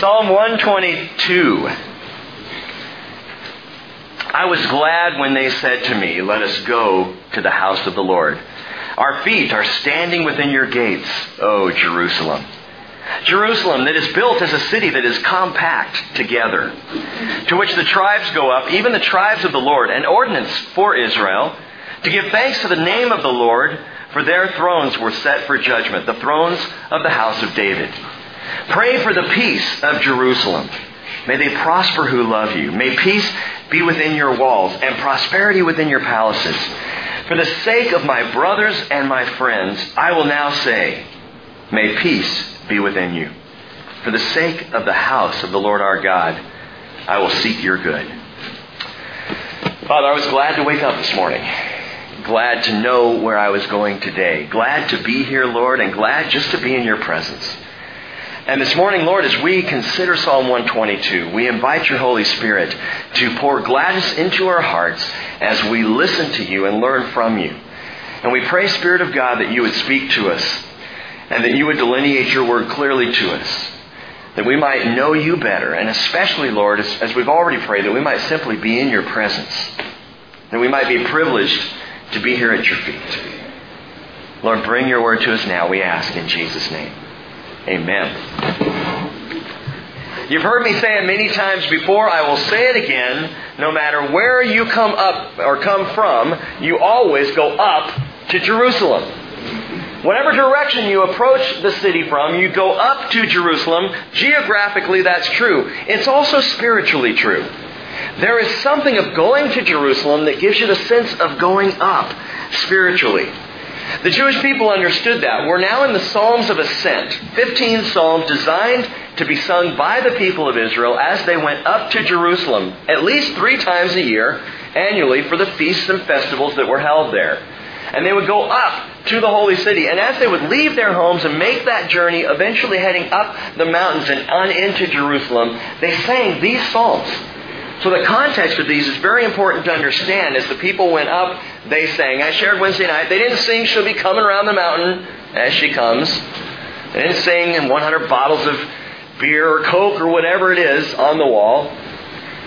Psalm 122. I was glad when they said to me, Let us go to the house of the Lord. Our feet are standing within your gates, O Jerusalem. Jerusalem that is built as a city that is compact together, to which the tribes go up, even the tribes of the Lord, an ordinance for Israel, to give thanks to the name of the Lord, for their thrones were set for judgment, the thrones of the house of David. Pray for the peace of Jerusalem. May they prosper who love you. May peace be within your walls and prosperity within your palaces. For the sake of my brothers and my friends, I will now say, May peace be within you. For the sake of the house of the Lord our God, I will seek your good. Father, I was glad to wake up this morning. Glad to know where I was going today. Glad to be here, Lord, and glad just to be in your presence. And this morning, Lord, as we consider Psalm 122, we invite your Holy Spirit to pour gladness into our hearts as we listen to you and learn from you. And we pray, Spirit of God, that you would speak to us and that you would delineate your word clearly to us. That we might know you better, and especially, Lord, as, as we've already prayed, that we might simply be in your presence. That we might be privileged to be here at your feet. Lord, bring your word to us now, we ask in Jesus' name. Amen. You've heard me say it many times before. I will say it again. No matter where you come up or come from, you always go up to Jerusalem. Whatever direction you approach the city from, you go up to Jerusalem. Geographically, that's true. It's also spiritually true. There is something of going to Jerusalem that gives you the sense of going up spiritually. The Jewish people understood that. We're now in the Psalms of Ascent, 15 psalms designed to be sung by the people of Israel as they went up to Jerusalem at least three times a year, annually, for the feasts and festivals that were held there. And they would go up to the holy city. And as they would leave their homes and make that journey, eventually heading up the mountains and on into Jerusalem, they sang these psalms. So the context of these is very important to understand. As the people went up, they sang. I shared Wednesday night. They didn't sing, She'll be coming around the mountain as she comes. They didn't sing in 100 bottles of beer or Coke or whatever it is on the wall.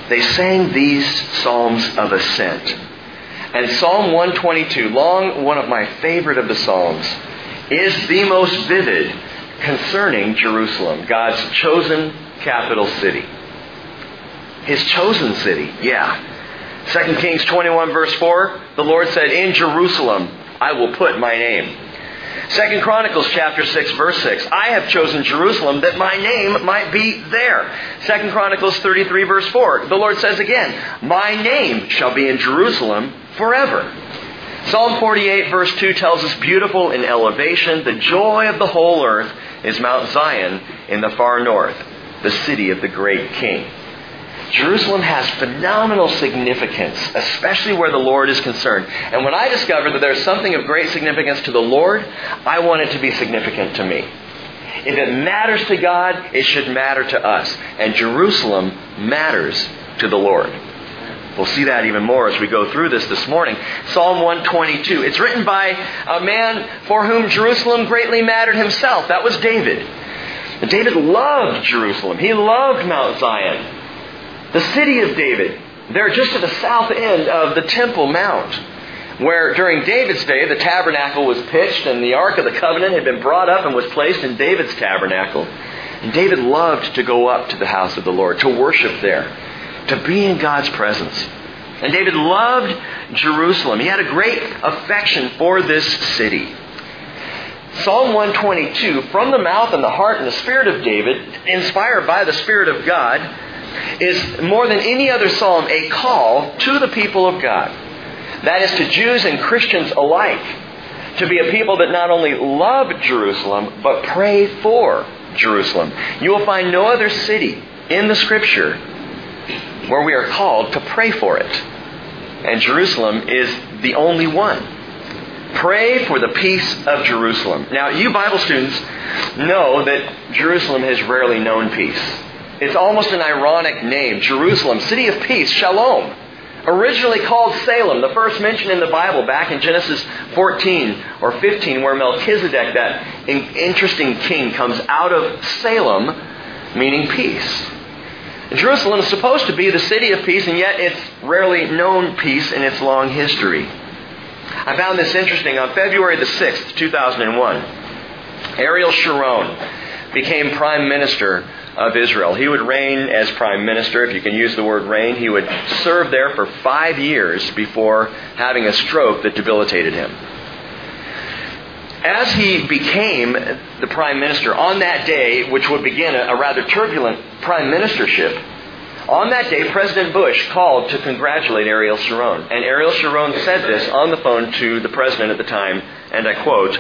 They sang these Psalms of Ascent. And Psalm 122, long one of my favorite of the Psalms, is the most vivid concerning Jerusalem, God's chosen capital city. His chosen city, yeah. 2 Kings 21 verse 4, the Lord said, In Jerusalem I will put my name. 2 Chronicles chapter 6 verse 6, I have chosen Jerusalem that my name might be there. 2 Chronicles 33 verse 4, the Lord says again, My name shall be in Jerusalem forever. Psalm 48 verse 2 tells us beautiful in elevation, the joy of the whole earth is Mount Zion in the far north, the city of the great king. Jerusalem has phenomenal significance, especially where the Lord is concerned. And when I discovered that there's something of great significance to the Lord, I want it to be significant to me. If it matters to God, it should matter to us. And Jerusalem matters to the Lord. We'll see that even more as we go through this this morning. Psalm 122. It's written by a man for whom Jerusalem greatly mattered himself. That was David. And David loved Jerusalem. He loved Mount Zion. The city of David, there just at the south end of the Temple Mount, where during David's day the tabernacle was pitched and the Ark of the Covenant had been brought up and was placed in David's tabernacle. And David loved to go up to the house of the Lord, to worship there, to be in God's presence. And David loved Jerusalem. He had a great affection for this city. Psalm 122, from the mouth and the heart and the spirit of David, inspired by the Spirit of God, is more than any other psalm a call to the people of God. That is to Jews and Christians alike. To be a people that not only love Jerusalem, but pray for Jerusalem. You will find no other city in the Scripture where we are called to pray for it. And Jerusalem is the only one. Pray for the peace of Jerusalem. Now, you Bible students know that Jerusalem has rarely known peace. It's almost an ironic name. Jerusalem, city of peace, shalom. Originally called Salem, the first mention in the Bible back in Genesis 14 or 15, where Melchizedek, that interesting king, comes out of Salem meaning peace. Jerusalem is supposed to be the city of peace, and yet it's rarely known peace in its long history. I found this interesting. On February the 6th, 2001, Ariel Sharon became prime minister of Israel. He would reign as prime minister, if you can use the word reign. He would serve there for five years before having a stroke that debilitated him. As he became the prime minister on that day, which would begin a, rather turbulent prime ministership, on that day, President Bush called to congratulate Ariel Sharon. And Ariel Sharon said this on the phone to the president at the time, and I quote,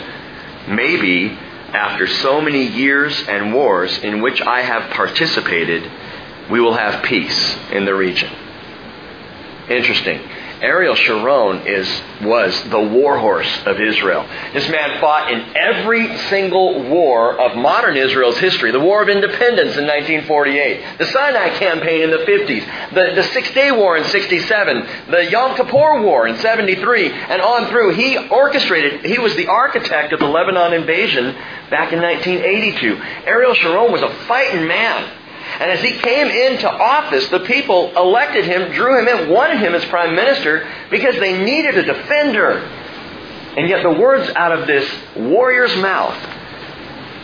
Maybe after so many years and wars in which I have participated, we will have peace in the region. Interesting. Ariel Sharon is, was the war horse of Israel. This man fought in every single war of modern Israel's history. The War of Independence in 1948, the Sinai Campaign in the 50s, the, the Six Day War in 67, the Yom Kippur War in 73, and on through. He orchestrated, he was the architect of the Lebanon invasion back in 1982. Ariel Sharon was a fighting man. And as he came into office, the people elected him, drew him in, wanted him as prime minister because they needed a defender. And yet the words out of this warrior's mouth,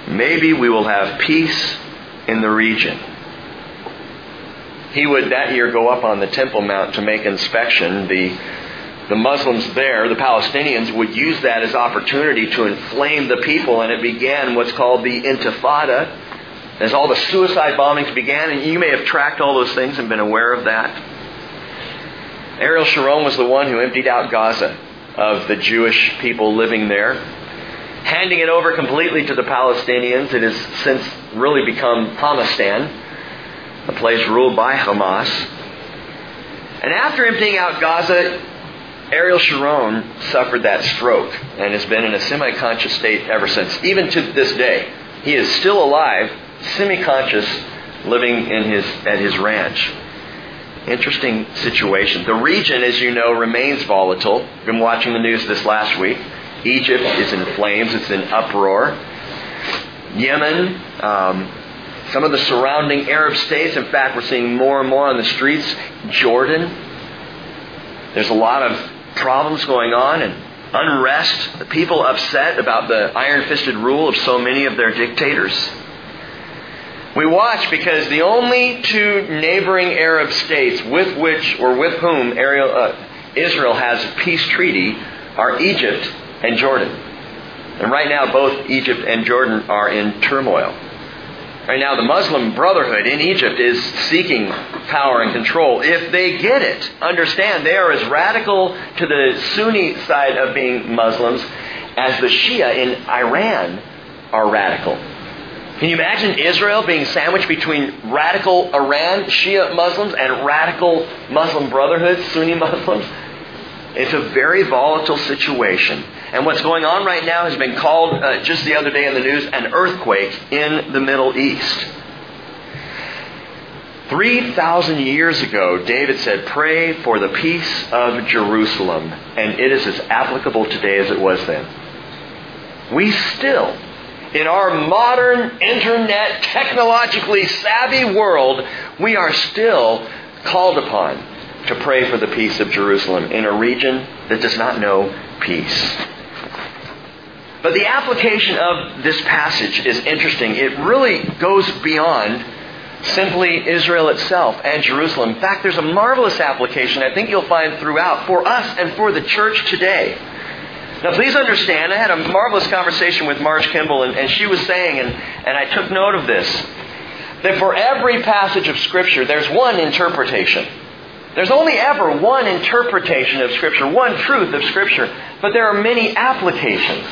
maybe we will have peace in the region. He would that year go up on the Temple Mount to make inspection. The, the Muslims there, the Palestinians, would use that as opportunity to inflame the people, and it began what's called the Intifada as all the suicide bombings began, and you may have tracked all those things and been aware of that. Ariel Sharon was the one who emptied out Gaza of the Jewish people living there, handing it over completely to the Palestinians. It has since really become Hamastan, a place ruled by Hamas. And after emptying out Gaza, Ariel Sharon suffered that stroke and has been in a semi conscious state ever since, even to this day. He is still alive, semi-conscious, living in his, at his ranch. Interesting situation. The region, as you know, remains volatile. Been watching the news this last week. Egypt is in flames. It's in uproar. Yemen, um, some of the surrounding Arab states. In fact, we're seeing more and more on the streets. Jordan. There's a lot of problems going on and unrest. The people upset about the iron-fisted rule of so many of their dictators. We watch because the only two neighboring Arab states with which or with whom uh, Israel has a peace treaty are Egypt and Jordan. And right now, both Egypt and Jordan are in turmoil. Right now, the Muslim Brotherhood in Egypt is seeking power and control. If they get it, understand they are as radical to the Sunni side of being Muslims as the Shia in Iran are radical. Can you imagine Israel being sandwiched between radical Iran, Shia Muslims, and radical Muslim Brotherhood, Sunni Muslims? It's a very volatile situation. And what's going on right now has been called, uh, just the other day in the news, an earthquake in the Middle East. 3,000 years ago, David said, Pray for the peace of Jerusalem. And it is as applicable today as it was then. We still in our modern internet, technologically savvy world, we are still called upon to pray for the peace of Jerusalem in a region that does not know peace. But the application of this passage is interesting. It really goes beyond simply Israel itself and Jerusalem. In fact, there's a marvelous application I think you'll find throughout for us and for the church today. Now, please understand, I had a marvelous conversation with Marge Kimball, and, and she was saying, and, and I took note of this, that for every passage of Scripture, there's one interpretation. There's only ever one interpretation of Scripture, one truth of Scripture, but there are many applications.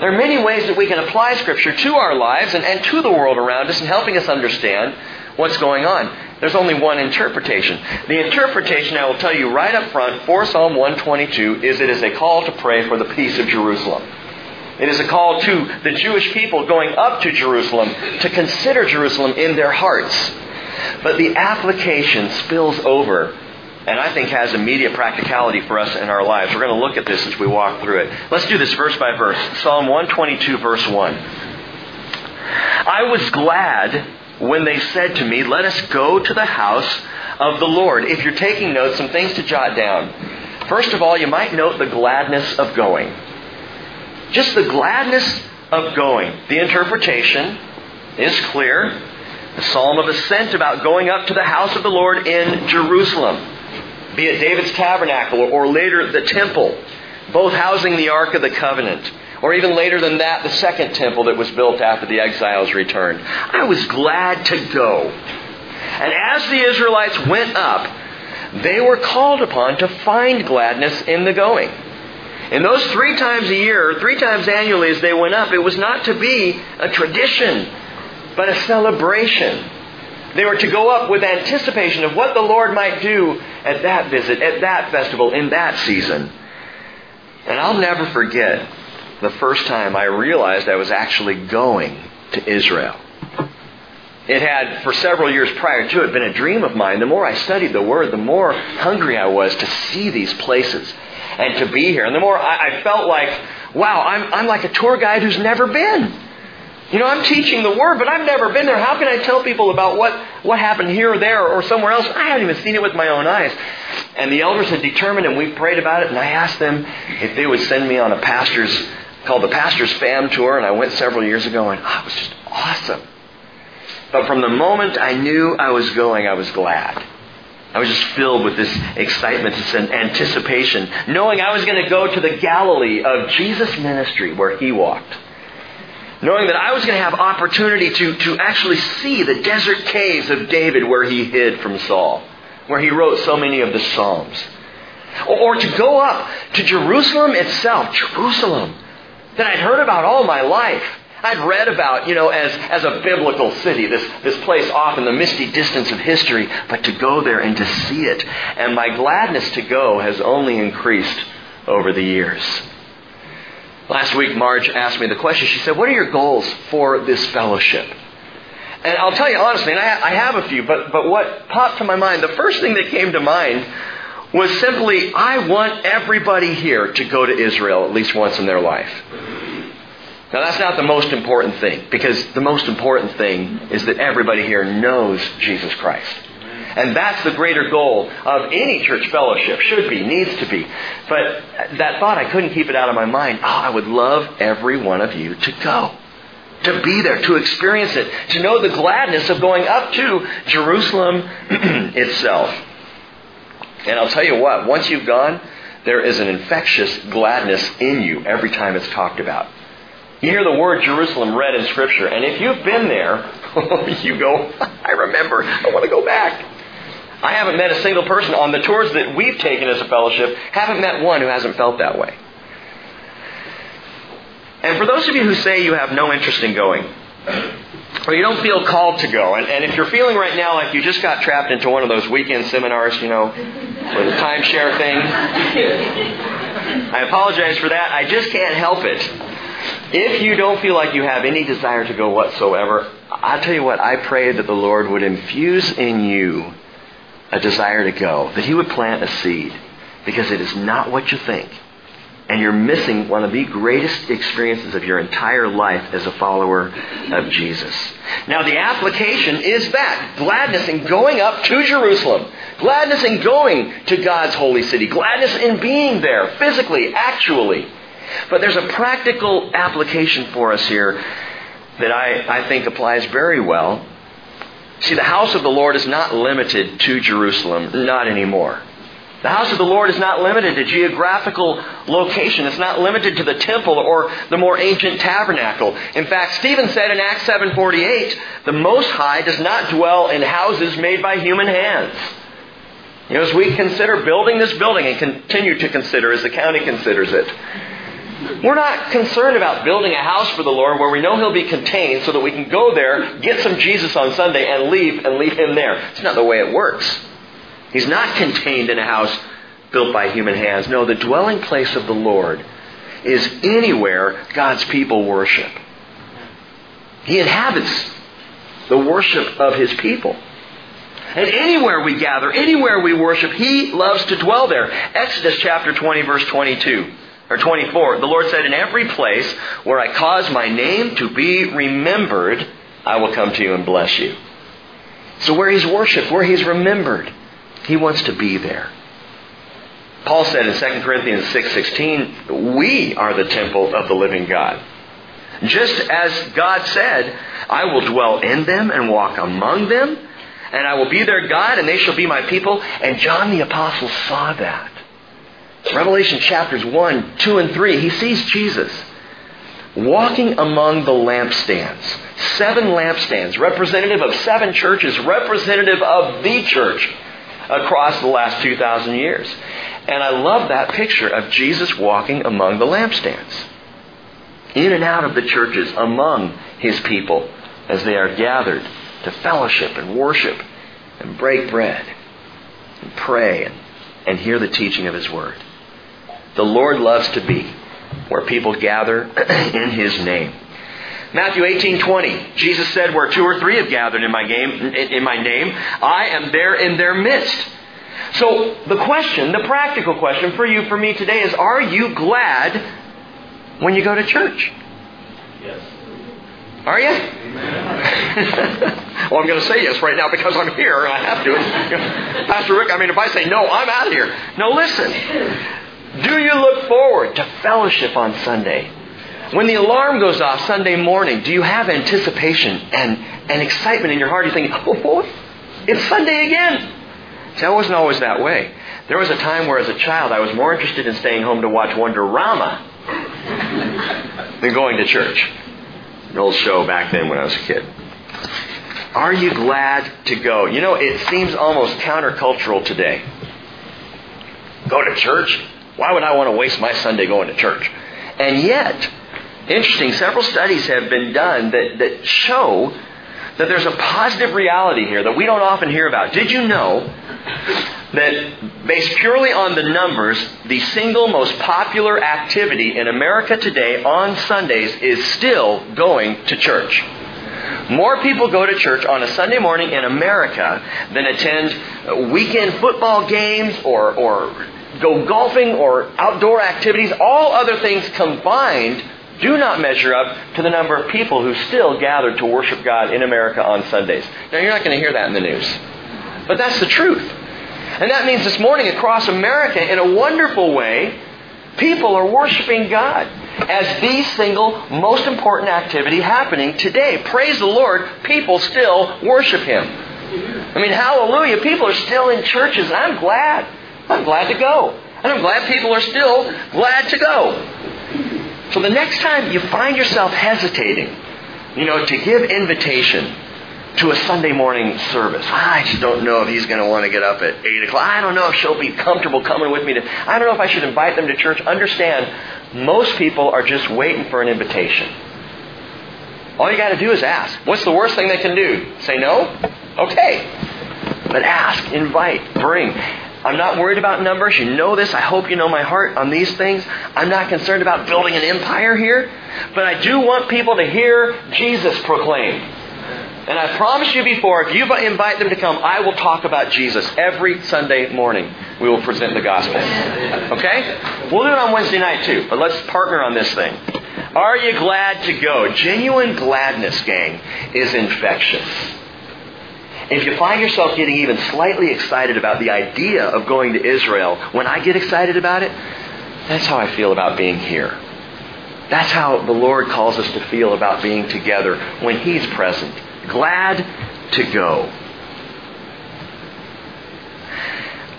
There are many ways that we can apply Scripture to our lives and, and to the world around us and helping us understand what's going on. There's only one interpretation. The interpretation, I will tell you right up front, for Psalm 122 is it is a call to pray for the peace of Jerusalem. It is a call to the Jewish people going up to Jerusalem to consider Jerusalem in their hearts. But the application spills over and I think has immediate practicality for us in our lives. We're going to look at this as we walk through it. Let's do this verse by verse. Psalm 122, verse 1. I was glad when they said to me, Let us go to the house of the Lord. If you're taking notes, some things to jot down. First of all, you might note the gladness of going. Just the gladness of going. The interpretation is clear. The psalm of ascent about going up to the house of the Lord in Jerusalem, be it David's tabernacle or later the temple, both housing the Ark of the Covenant, or even later than that, the second temple that was built after the exiles returned. I was glad to go. And as the Israelites went up, they were called upon to find gladness in the going. And those three times a year, three times annually as they went up, it was not to be a tradition, but a celebration. They were to go up with anticipation of what the Lord might do at that visit, at that festival, in that season. And I'll never forget the first time I realized I was actually going to Israel. It had, for several years prior to it, been a dream of mine. The more I studied the Word, the more hungry I was to see these places and to be here. And the more I, I felt like, wow, I'm, I'm like a tour guide who's never been. You know, I'm teaching the Word, but I've never been there. How can I tell people about what, what happened here or there or somewhere else? I haven't even seen it with my own eyes. And the elders had determined, and we prayed about it, and I asked them if they would send me on a pastor's, called the Pastor's Fam Tour, and I went several years ago, and oh, it was just awesome. But from the moment I knew I was going, I was glad. I was just filled with this excitement, this anticipation, knowing I was going to go to the Galilee of Jesus' ministry where he walked. Knowing that I was going to have opportunity to, to actually see the desert caves of David where he hid from Saul, where he wrote so many of the Psalms. Or, or to go up to Jerusalem itself, Jerusalem, that I'd heard about all my life. I'd read about, you know, as, as a biblical city, this, this place off in the misty distance of history, but to go there and to see it. And my gladness to go has only increased over the years. Last week, Marge asked me the question. She said, What are your goals for this fellowship? And I'll tell you honestly, and I, I have a few, but, but what popped to my mind, the first thing that came to mind was simply, I want everybody here to go to Israel at least once in their life. Now, that's not the most important thing, because the most important thing is that everybody here knows Jesus Christ. And that's the greater goal of any church fellowship. Should be, needs to be. But that thought, I couldn't keep it out of my mind. Oh, I would love every one of you to go. To be there, to experience it, to know the gladness of going up to Jerusalem itself. And I'll tell you what, once you've gone, there is an infectious gladness in you every time it's talked about. You hear the word Jerusalem read in Scripture, and if you've been there, you go, I remember, I want to go back. I haven't met a single person on the tours that we've taken as a fellowship, haven't met one who hasn't felt that way. And for those of you who say you have no interest in going, or you don't feel called to go, and, and if you're feeling right now like you just got trapped into one of those weekend seminars, you know, with a timeshare thing, I apologize for that. I just can't help it. If you don't feel like you have any desire to go whatsoever, I'll tell you what, I pray that the Lord would infuse in you a desire to go, that He would plant a seed, because it is not what you think. And you're missing one of the greatest experiences of your entire life as a follower of Jesus. Now, the application is that gladness in going up to Jerusalem, gladness in going to God's holy city, gladness in being there physically, actually. But there's a practical application for us here that I, I think applies very well. See, the house of the Lord is not limited to Jerusalem, not anymore. The house of the Lord is not limited to geographical location. It's not limited to the temple or the more ancient tabernacle. In fact, Stephen said in Acts 7:48, "The Most High does not dwell in houses made by human hands." You know, as we consider building this building and continue to consider as the county considers it, we're not concerned about building a house for the Lord where we know He'll be contained so that we can go there, get some Jesus on Sunday, and leave and leave Him there. It's not the way it works. He's not contained in a house built by human hands. No, the dwelling place of the Lord is anywhere God's people worship. He inhabits the worship of His people. And anywhere we gather, anywhere we worship, He loves to dwell there. Exodus chapter 20, verse 22 or 24, the Lord said, In every place where I cause my name to be remembered, I will come to you and bless you. So where he's worshiped, where he's remembered, he wants to be there. Paul said in 2 Corinthians 6:16, "We are the temple of the living God." Just as God said, "I will dwell in them and walk among them, and I will be their God, and they shall be my people." And John the apostle saw that. Revelation chapters 1, 2, and 3, he sees Jesus walking among the lampstands. Seven lampstands, representative of seven churches, representative of the church across the last 2,000 years. And I love that picture of Jesus walking among the lampstands. In and out of the churches, among his people, as they are gathered to fellowship and worship and break bread and pray and, and hear the teaching of his word. The Lord loves to be where people gather in his name. Matthew 18:20. Jesus said, "Where two or three have gathered in my game in my name, I am there in their midst." So, the question, the practical question for you for me today is are you glad when you go to church? Yes. Are you? well, I'm going to say yes right now because I'm here and I have to. Pastor Rick, I mean, if I say no, I'm out of here. No, listen. Do you look forward to fellowship on Sunday? When the alarm goes off Sunday morning, do you have anticipation and, and excitement in your heart? You think, oh boy, it's Sunday again. See, wasn't always that way. There was a time where, as a child, I was more interested in staying home to watch Wonderama than going to church. An old show back then when I was a kid. Are you glad to go? You know, it seems almost countercultural today. Go to church? Why would I want to waste my Sunday going to church? And yet, interesting, several studies have been done that, that show that there's a positive reality here that we don't often hear about. Did you know that based purely on the numbers, the single most popular activity in America today on Sundays is still going to church? More people go to church on a Sunday morning in America than attend weekend football games or, or go golfing or outdoor activities. All other things combined do not measure up to the number of people who still gather to worship God in America on Sundays. Now, you're not going to hear that in the news. But that's the truth. And that means this morning across America, in a wonderful way, people are worshiping God as the single most important activity happening today. Praise the Lord, people still worship Him. I mean, hallelujah, people are still in churches, and I'm glad. I'm glad to go. And I'm glad people are still glad to go. So the next time you find yourself hesitating, you know, to give invitation to a Sunday morning service. Ah, I just don't know if he's going to want to get up at 8 o'clock. I don't know if she'll be comfortable coming with me to, I don't know if I should invite them to church. Understand, most people are just waiting for an invitation. All you got to do is ask. What's the worst thing they can do? Say no? Okay. But ask, invite, bring. I'm not worried about numbers. You know this. I hope you know my heart on these things. I'm not concerned about building an empire here. But I do want people to hear Jesus proclaimed. And I promise you before, if you invite them to come, I will talk about Jesus every Sunday morning. We will present the gospel. Okay? We'll do it on Wednesday night too, but let's partner on this thing. Are you glad to go? Genuine gladness, gang, is infectious. If you find yourself getting even slightly excited about the idea of going to Israel, when I get excited about it, that's how I feel about being here. That's how the Lord calls us to feel about being together when He's present. Glad to go.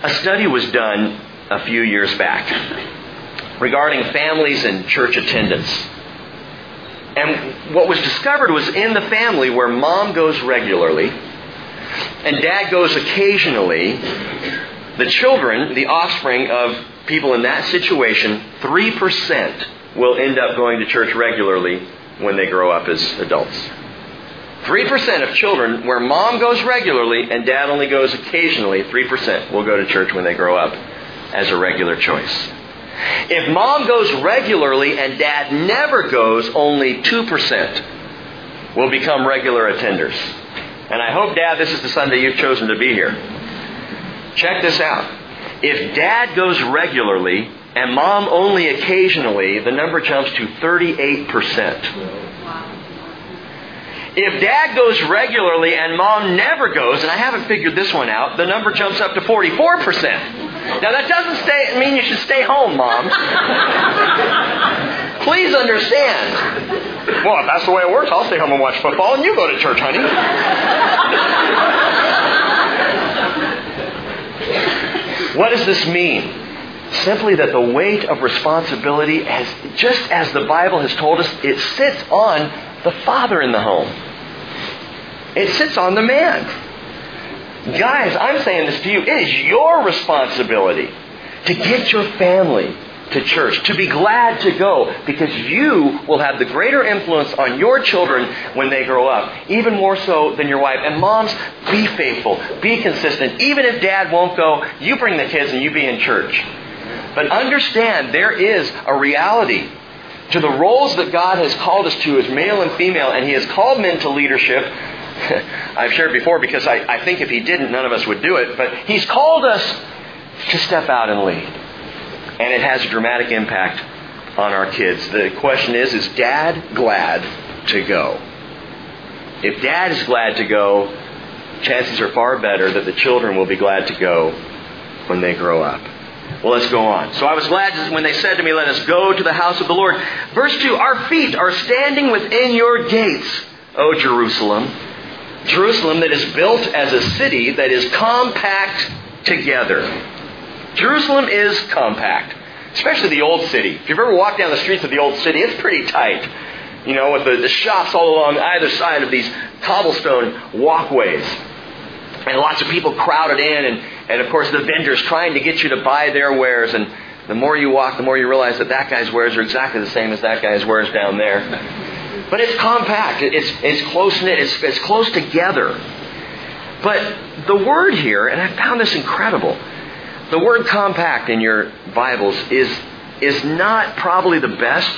A study was done a few years back regarding families and church attendance. And what was discovered was in the family where mom goes regularly and dad goes occasionally, the children, the offspring of people in that situation, 3% will end up going to church regularly when they grow up as adults. 3% of children where mom goes regularly and dad only goes occasionally, 3% will go to church when they grow up as a regular choice. If mom goes regularly and dad never goes, only 2% will become regular attenders. And I hope, Dad, this is the Sunday you've chosen to be here. Check this out. If Dad goes regularly and Mom only occasionally, the number jumps to 38%. If dad goes regularly and mom never goes, and I haven't figured this one out, the number jumps up to 44%. Now that doesn't stay, mean you should stay home, mom. Please understand. Well, if that's the way it works, I'll stay home and watch football, and you go to church, honey. what does this mean? Simply that the weight of responsibility, has, just as the Bible has told us, it sits on the father in the home. It sits on the man. Guys, I'm saying this to you. It is your responsibility to get your family to church, to be glad to go, because you will have the greater influence on your children when they grow up, even more so than your wife. And moms, be faithful, be consistent. Even if dad won't go, you bring the kids and you be in church. But understand there is a reality to the roles that God has called us to as male and female, and He has called men to leadership. I've shared before because I, I think if He didn't, none of us would do it. But He's called us to step out and lead. And it has a dramatic impact on our kids. The question is, is dad glad to go? If dad is glad to go, chances are far better that the children will be glad to go when they grow up. Well, let's go on. So I was glad when they said to me, Let us go to the house of the Lord. Verse 2 Our feet are standing within your gates, O Jerusalem. Jerusalem that is built as a city that is compact together. Jerusalem is compact, especially the old city. If you've ever walked down the streets of the old city, it's pretty tight. You know, with the, the shops all along either side of these cobblestone walkways. And lots of people crowded in, and, and of course the vendors trying to get you to buy their wares. And the more you walk, the more you realize that that guy's wares are exactly the same as that guy's wares down there. But it's compact. It's, it's close knit. It's, it's close together. But the word here, and I found this incredible, the word compact in your Bibles is, is not probably the best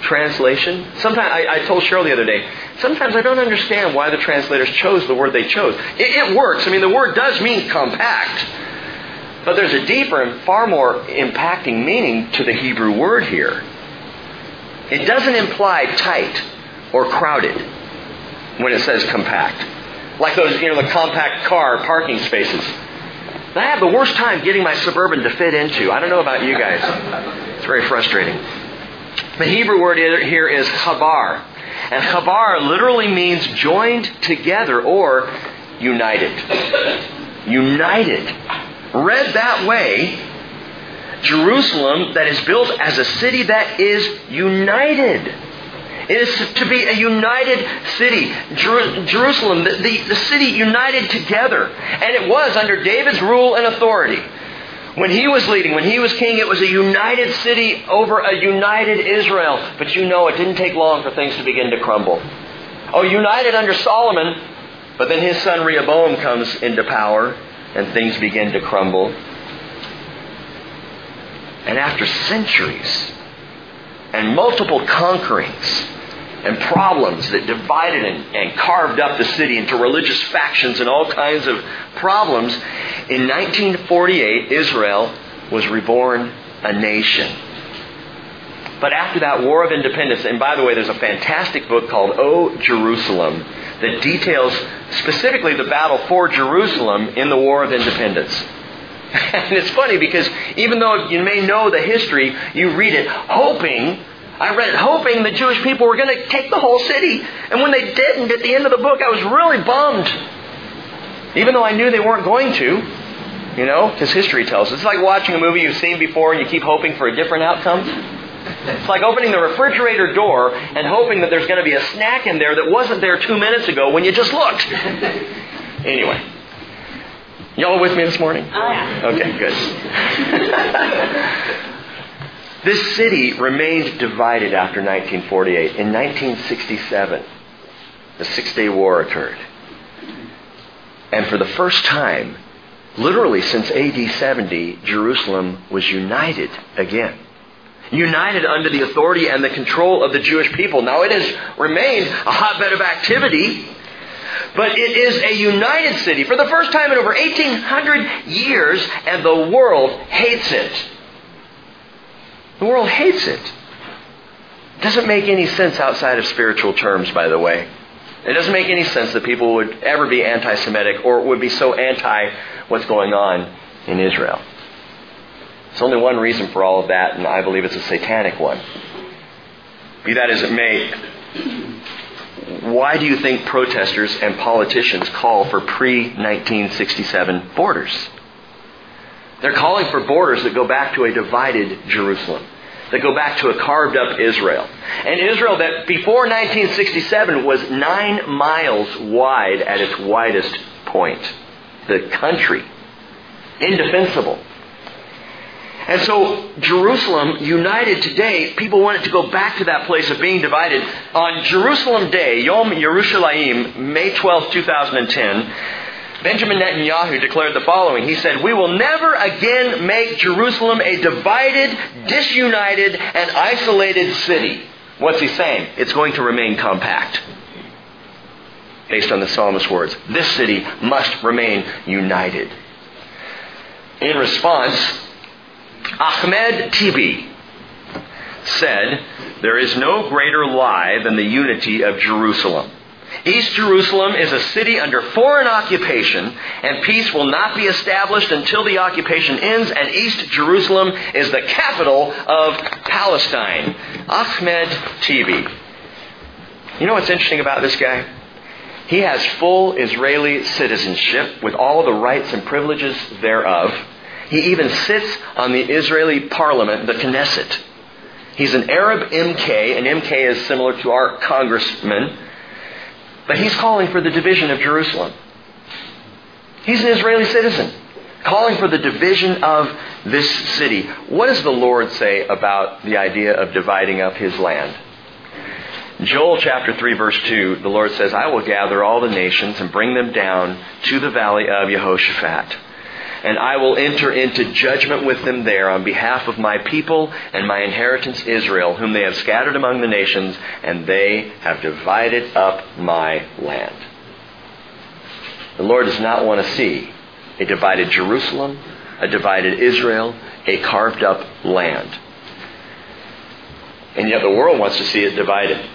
translation. Sometimes I, I, told Cheryl the other day. Sometimes I don't understand why the translators chose the word they chose. It, it works. I mean, the word does mean compact, but there's a deeper and far more impacting meaning to the Hebrew word here. It doesn't imply tight or crowded when it says compact, like those you know the compact car parking spaces. I have the worst time getting my suburban to fit into. I don't know about you guys. It's very frustrating. The Hebrew word here is chabar. And chabar literally means joined together or united. United. Read that way, Jerusalem that is built as a city that is united. It is to be a united city. Jer- Jerusalem, the, the, the city united together. And it was under David's rule and authority. When he was leading, when he was king, it was a united city over a united Israel. But you know, it didn't take long for things to begin to crumble. Oh, united under Solomon, but then his son Rehoboam comes into power and things begin to crumble. And after centuries and multiple conquerings, and problems that divided and, and, carved up the city into religious factions and all kinds of problems, in 1948, Israel was reborn a nation. But after that War of Independence, and by the way, there's a fantastic book called O Jerusalem that details specifically the battle for Jerusalem in the War of Independence. And it's funny because even though you may know the history, you read it hoping I read it hoping the Jewish people were going to take the whole city. And when they didn't, at the end of the book, I was really bummed. Even though I knew they weren't going to. You know, because history tells us. It's like watching a movie you've seen before and you keep hoping for a different outcome. It's like opening the refrigerator door and hoping that there's going to be a snack in there that wasn't there two minutes ago when you just looked. anyway. Y'all with me this morning? Oh, okay, good. This city remained divided after 1948. In 1967, the Six Day War occurred. And for the first time, literally since AD 70, Jerusalem was united again. United under the authority and the control of the Jewish people. Now it has remained a hotbed of activity, but it is a united city for the first time in over 1800 years, and the world hates it. The world hates it. It. Doesn't make any sense outside of spiritual terms, by the way. It doesn't make any sense that people would ever be anti Semitic or would be so anti what's going on in Israel. There's only one reason for all of that, and I believe it's a satanic one. Be that as it may, why do you think protesters and politicians call for pre 1967 borders? They're calling for borders that go back to a divided Jerusalem, that go back to a carved up Israel. And Israel that before 1967 was nine miles wide at its widest point. The country. Indefensible. And so Jerusalem, united today, people want it to go back to that place of being divided. On Jerusalem Day, Yom Yerushalayim, May 12, 2010, Benjamin Netanyahu declared the following. He said, We will never again make Jerusalem a divided, disunited, and isolated city. What's he saying? It's going to remain compact. Based on the psalmist's words. This city must remain united. In response, Ahmed Tibi said, There is no greater lie than the unity of Jerusalem. East Jerusalem is a city under foreign occupation, and peace will not be established until the occupation ends, and East Jerusalem is the capital of Palestine. Ahmed Tibi. You know what's interesting about this guy? He has full Israeli citizenship with all the rights and privileges thereof. He even sits on the Israeli parliament, the Knesset. He's an Arab MK, and MK is similar to our congressman. But he's calling for the division of Jerusalem. He's an Israeli citizen, calling for the division of this city. What does the Lord say about the idea of dividing up his land? Joel chapter 3 verse 2, the Lord says, I will gather all the nations and bring them down to the valley of Jehoshaphat and I will enter into judgment with them there on behalf of my people and my inheritance Israel, whom they have scattered among the nations, and they have divided up my land. The Lord does not want to see a divided Jerusalem, a divided Israel, a carved up land. And yet the world wants to see it divided.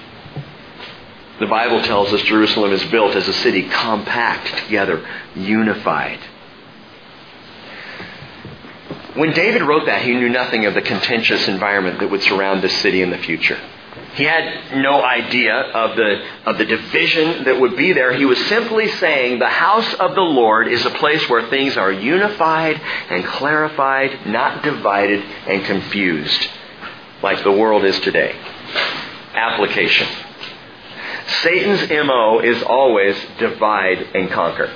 The Bible tells us Jerusalem is built as a city compact together, unified. When David wrote that, he knew nothing of the contentious environment that would surround this city in the future. He had no idea of the, of the division that would be there. He was simply saying the house of the Lord is a place where things are unified and clarified, not divided and confused, like the world is today. Application. Satan's MO is always divide and conquer.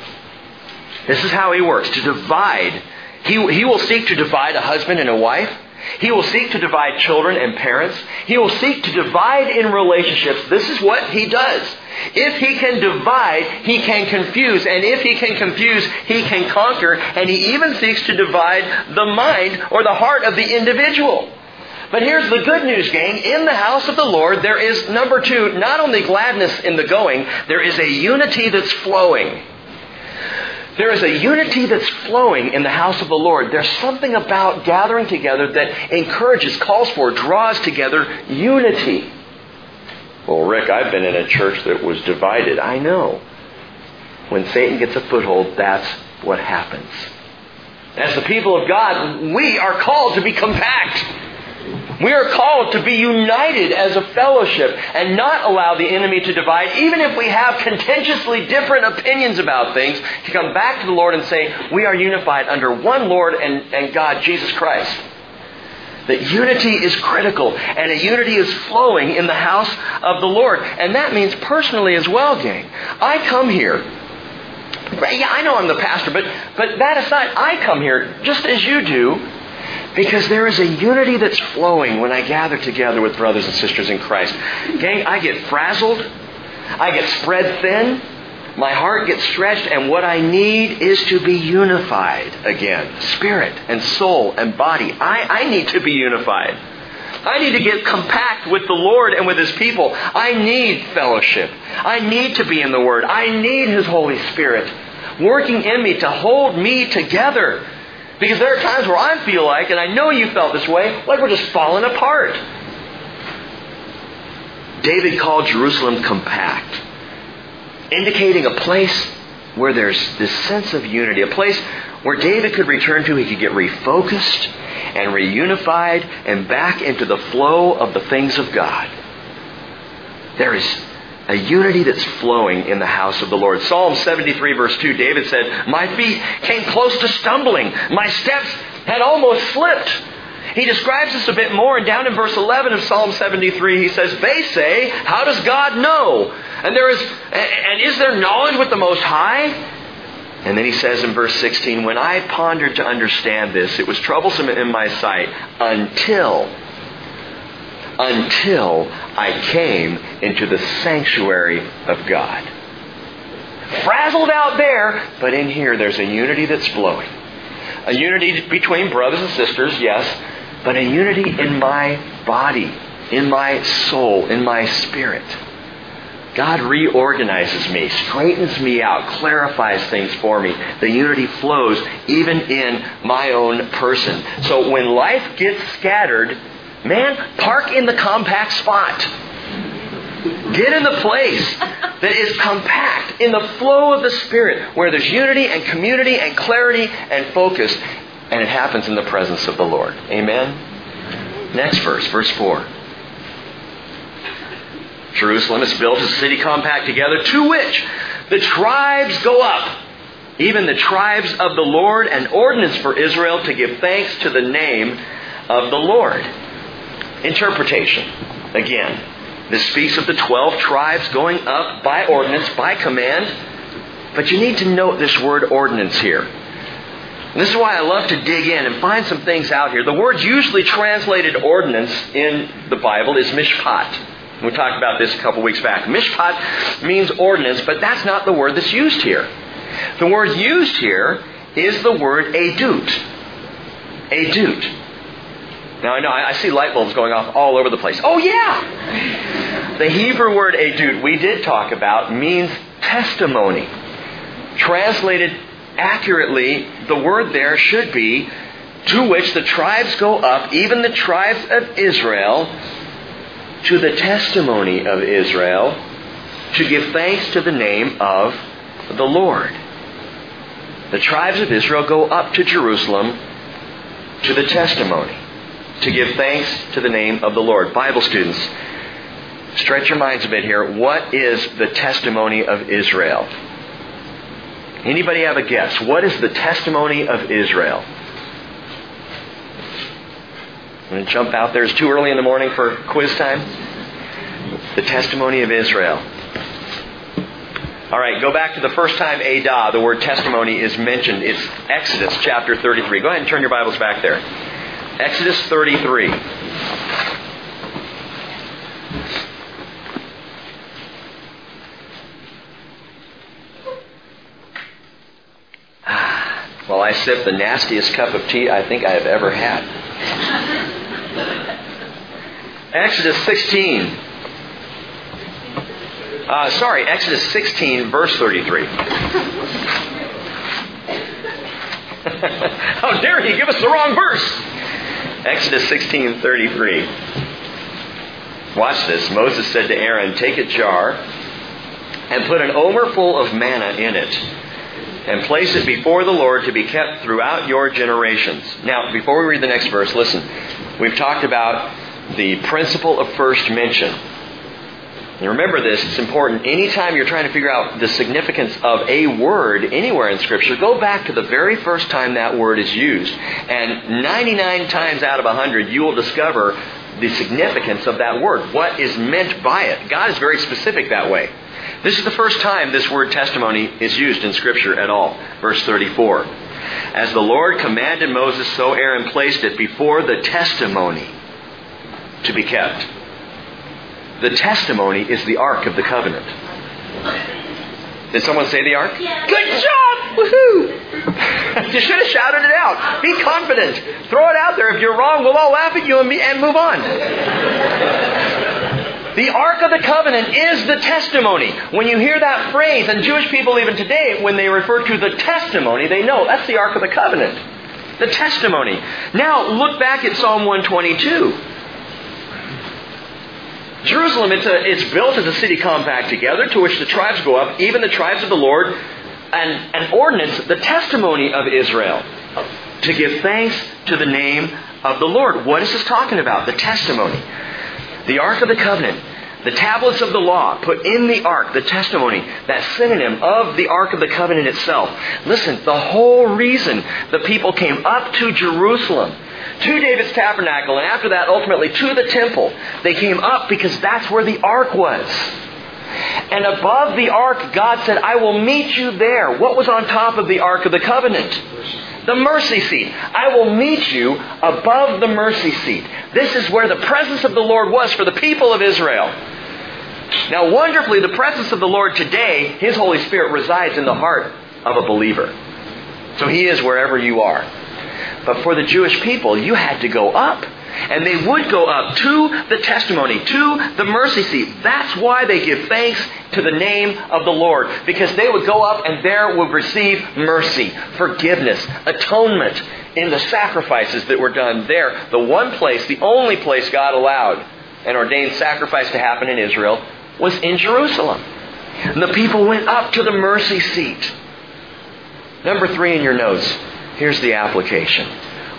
This is how he works to divide he, he will seek to divide a husband and a wife. He will seek to divide children and parents. He will seek to divide in relationships. This is what he does. If he can divide, he can confuse. And if he can confuse, he can conquer. And he even seeks to divide the mind or the heart of the individual. But here's the good news, gang. In the house of the Lord, there is, number two, not only gladness in the going, there is a unity that's flowing. There is a unity that's flowing in the house of the Lord. There's something about gathering together that encourages, calls for, draws together unity. Well, Rick, I've been in a church that was divided. I know. When Satan gets a foothold, that's what happens. As the people of God, we are called to be compact. We are called to be united as a fellowship and not allow the enemy to divide, even if we have contentiously different opinions about things, to come back to the Lord and say, we are unified under one Lord and, and God, Jesus Christ. That unity is critical and a unity is flowing in the house of the Lord. And that means personally as well, gang. I come here yeah, I know I'm the pastor, but, but that aside, I come here just as you do because there is a unity that's flowing when I gather together with brothers and sisters in Christ. Gang, I get frazzled. I get spread thin. My heart gets stretched, and what I need is to be unified again. Spirit and soul and body. I, I need to be unified. I need to get compact with the Lord and with His people. I need fellowship. I need to be in the Word. I need His Holy Spirit working in me to hold me together because there are times where I feel like, and I know you felt this way, like we're just falling apart. David called Jerusalem compact. indicating a place where there's this sense of unity, a place where David could return to, he could get refocused and reunified and back into the flow of the things of God. There is a unity that's flowing in the house of the Lord. Psalm 73 verse 2, David said, My feet came close to stumbling. My steps had almost slipped. He describes this a bit more, and down in verse 11 of Psalm 73, he says, They say, How does God know? And there is, and is there knowledge with the Most High? And then he says in verse 16, When I pondered to understand this, it was troublesome in my sight until, until I came into the sanctuary of God. Frazzled out there, but in here there's a unity that's flowing. A unity between brothers and sisters, yes, but a unity in my body, in my soul, in my spirit. God reorganizes me, straightens me out, clarifies things for me. The unity flows even in my own person. So when life gets scattered, man, park in the compact spot. Get in the place that is compact, in the flow of the Spirit, where there's unity and community and clarity and focus. And it happens in the presence of the Lord. Amen? Next verse, verse 4. Jerusalem is built as a city compact together, to which the tribes go up, even the tribes of the Lord, an ordinance for Israel to give thanks to the name of the Lord. Interpretation. Again, this speaks of the 12 tribes going up by ordinance, by command. But you need to note this word ordinance here. And this is why I love to dig in and find some things out here. The word usually translated ordinance in the Bible is mishpat. We talked about this a couple weeks back. Mishpat means ordinance, but that's not the word that's used here. The word used here is the word adut. Adut. Now I know I see light bulbs going off all over the place. Oh yeah! The Hebrew word adut we did talk about means testimony. Translated accurately, the word there should be to which the tribes go up, even the tribes of Israel, to the testimony of Israel to give thanks to the name of the Lord. The tribes of Israel go up to Jerusalem to the testimony to give thanks to the name of the Lord. Bible students, stretch your minds a bit here. What is the testimony of Israel? Anybody have a guess? What is the testimony of Israel? I'm going to jump out there. It's too early in the morning for quiz time. The testimony of Israel. All right, go back to the first time Adah, the word testimony, is mentioned. It's Exodus chapter 33. Go ahead and turn your Bibles back there. Exodus 33. Ah, while I sip the nastiest cup of tea I think I have ever had. Exodus 16. Uh, sorry, Exodus 16, verse 33. How dare he give us the wrong verse? Exodus 16:33. Watch this. Moses said to Aaron, Take a jar and put an omer full of manna in it and place it before the Lord to be kept throughout your generations. Now, before we read the next verse, listen. We've talked about the principle of first mention. And remember this, it's important. Anytime you're trying to figure out the significance of a word anywhere in Scripture, go back to the very first time that word is used. And 99 times out of 100, you will discover the significance of that word. What is meant by it? God is very specific that way. This is the first time this word testimony is used in Scripture at all. Verse 34. As the Lord commanded Moses, so Aaron placed it before the testimony to be kept. The testimony is the Ark of the Covenant. Did someone say the Ark? Good job! Woohoo! you should have shouted it out. Be confident. Throw it out there. If you're wrong, we'll all laugh at you and, be, and move on. The Ark of the Covenant is the testimony. When you hear that phrase, and Jewish people even today, when they refer to the testimony, they know that's the Ark of the Covenant. The testimony. Now, look back at Psalm 122. Jerusalem, it's, a, it's built as a city compact together to which the tribes go up, even the tribes of the Lord, and an ordinance, the testimony of Israel, to give thanks to the name of the Lord. What is this talking about? The testimony. The Ark of the Covenant. The tablets of the law put in the ark, the testimony, that synonym of the ark of the covenant itself. Listen, the whole reason the people came up to Jerusalem to David's tabernacle, and after that, ultimately to the temple. They came up because that's where the ark was. And above the ark, God said, I will meet you there. What was on top of the ark of the covenant? The mercy seat. I will meet you above the mercy seat. This is where the presence of the Lord was for the people of Israel. Now, wonderfully, the presence of the Lord today, His Holy Spirit resides in the heart of a believer. So He is wherever you are. But for the Jewish people, you had to go up. And they would go up to the testimony, to the mercy seat. That's why they give thanks to the name of the Lord. Because they would go up and there would receive mercy, forgiveness, atonement in the sacrifices that were done there. The one place, the only place God allowed an ordained sacrifice to happen in Israel was in Jerusalem. And the people went up to the mercy seat. Number three in your notes Here's the application.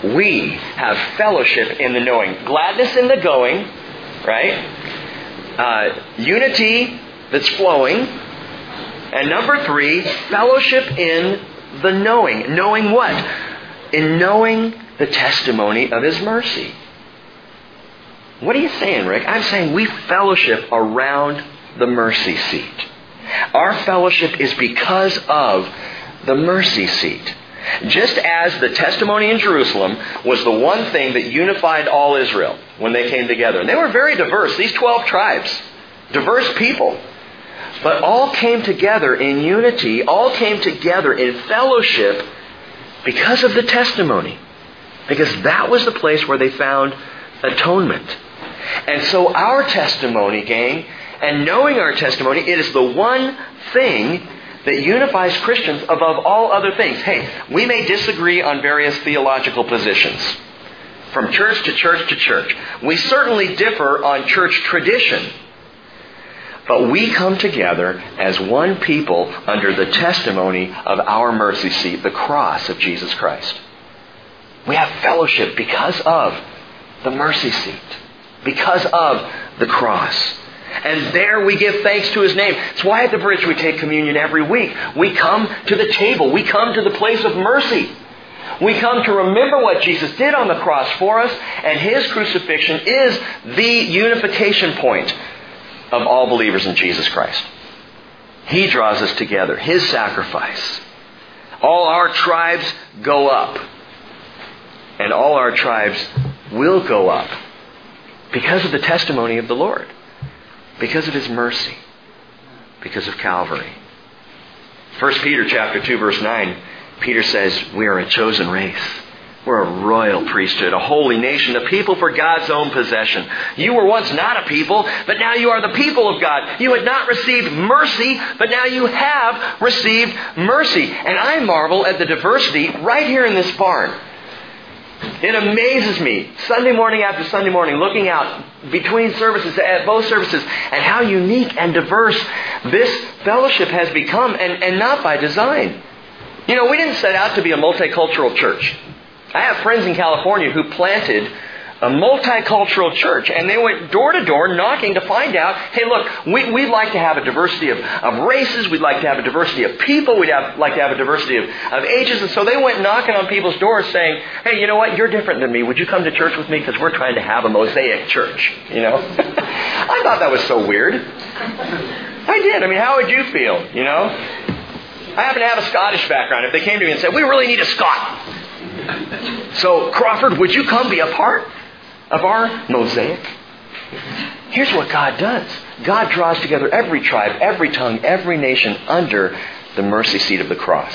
We have fellowship in the knowing, gladness in the going, right? Uh, unity that's flowing. And number three, fellowship in the knowing. Knowing what? In knowing the testimony of His mercy. What are you saying, Rick? I'm saying we fellowship around the mercy seat. Our fellowship is because of the mercy seat. Just as the testimony in Jerusalem was the one thing that unified all Israel when they came together. And they were very diverse, these 12 tribes, diverse people. But all came together in unity, all came together in fellowship because of the testimony. Because that was the place where they found atonement. And so our testimony, gang, and knowing our testimony, it is the one thing that unifies Christians above all other things. Hey, we may disagree on various theological positions. From church to church to church. We certainly differ on church tradition. But we come together as one people under the testimony of our mercy seat, the cross of Jesus Christ. We have fellowship because of the mercy seat, because of the cross. And there we give thanks to His name. It's why at the bridge we take communion every week. We come to the table. We come to the place of mercy. We come to remember what Jesus did on the cross for us, and His crucifixion is the unification point of all believers in Jesus Christ. He draws us together. His sacrifice. All our tribes go up. And all our tribes will go up because of the testimony of the Lord. Because of his mercy. Because of Calvary. 1 Peter chapter 2 verse 9, Peter says, "We are a chosen race. We're a royal priesthood, a holy nation, a people for God's own possession. You were once not a people, but now you are the people of God. You had not received mercy, but now you have received mercy. And I marvel at the diversity right here in this barn. It amazes me, Sunday morning after Sunday morning, looking out between services, at both services, and how unique and diverse this fellowship has become, and, and not by design. You know, we didn't set out to be a multicultural church. I have friends in California who planted a multicultural church, and they went door to door knocking to find out, hey, look, we, would like to have a diversity of, of races, we'd like to have a diversity of people, we'd have, like to have a diversity of, of ages, and so they went knocking on people's doors saying, hey, you know what, you're different than me, would you come to church with me, because we're trying to have a mosaic church, you know? I thought that was so weird. I did. I mean, how would you feel, you know? I happen to have a Scottish background. If they came to me and said, we really need a Scot. So, Crawford, would you come be a part? Of our mosaic. Here's what God does God draws together every tribe, every tongue, every nation under the mercy seat of the cross.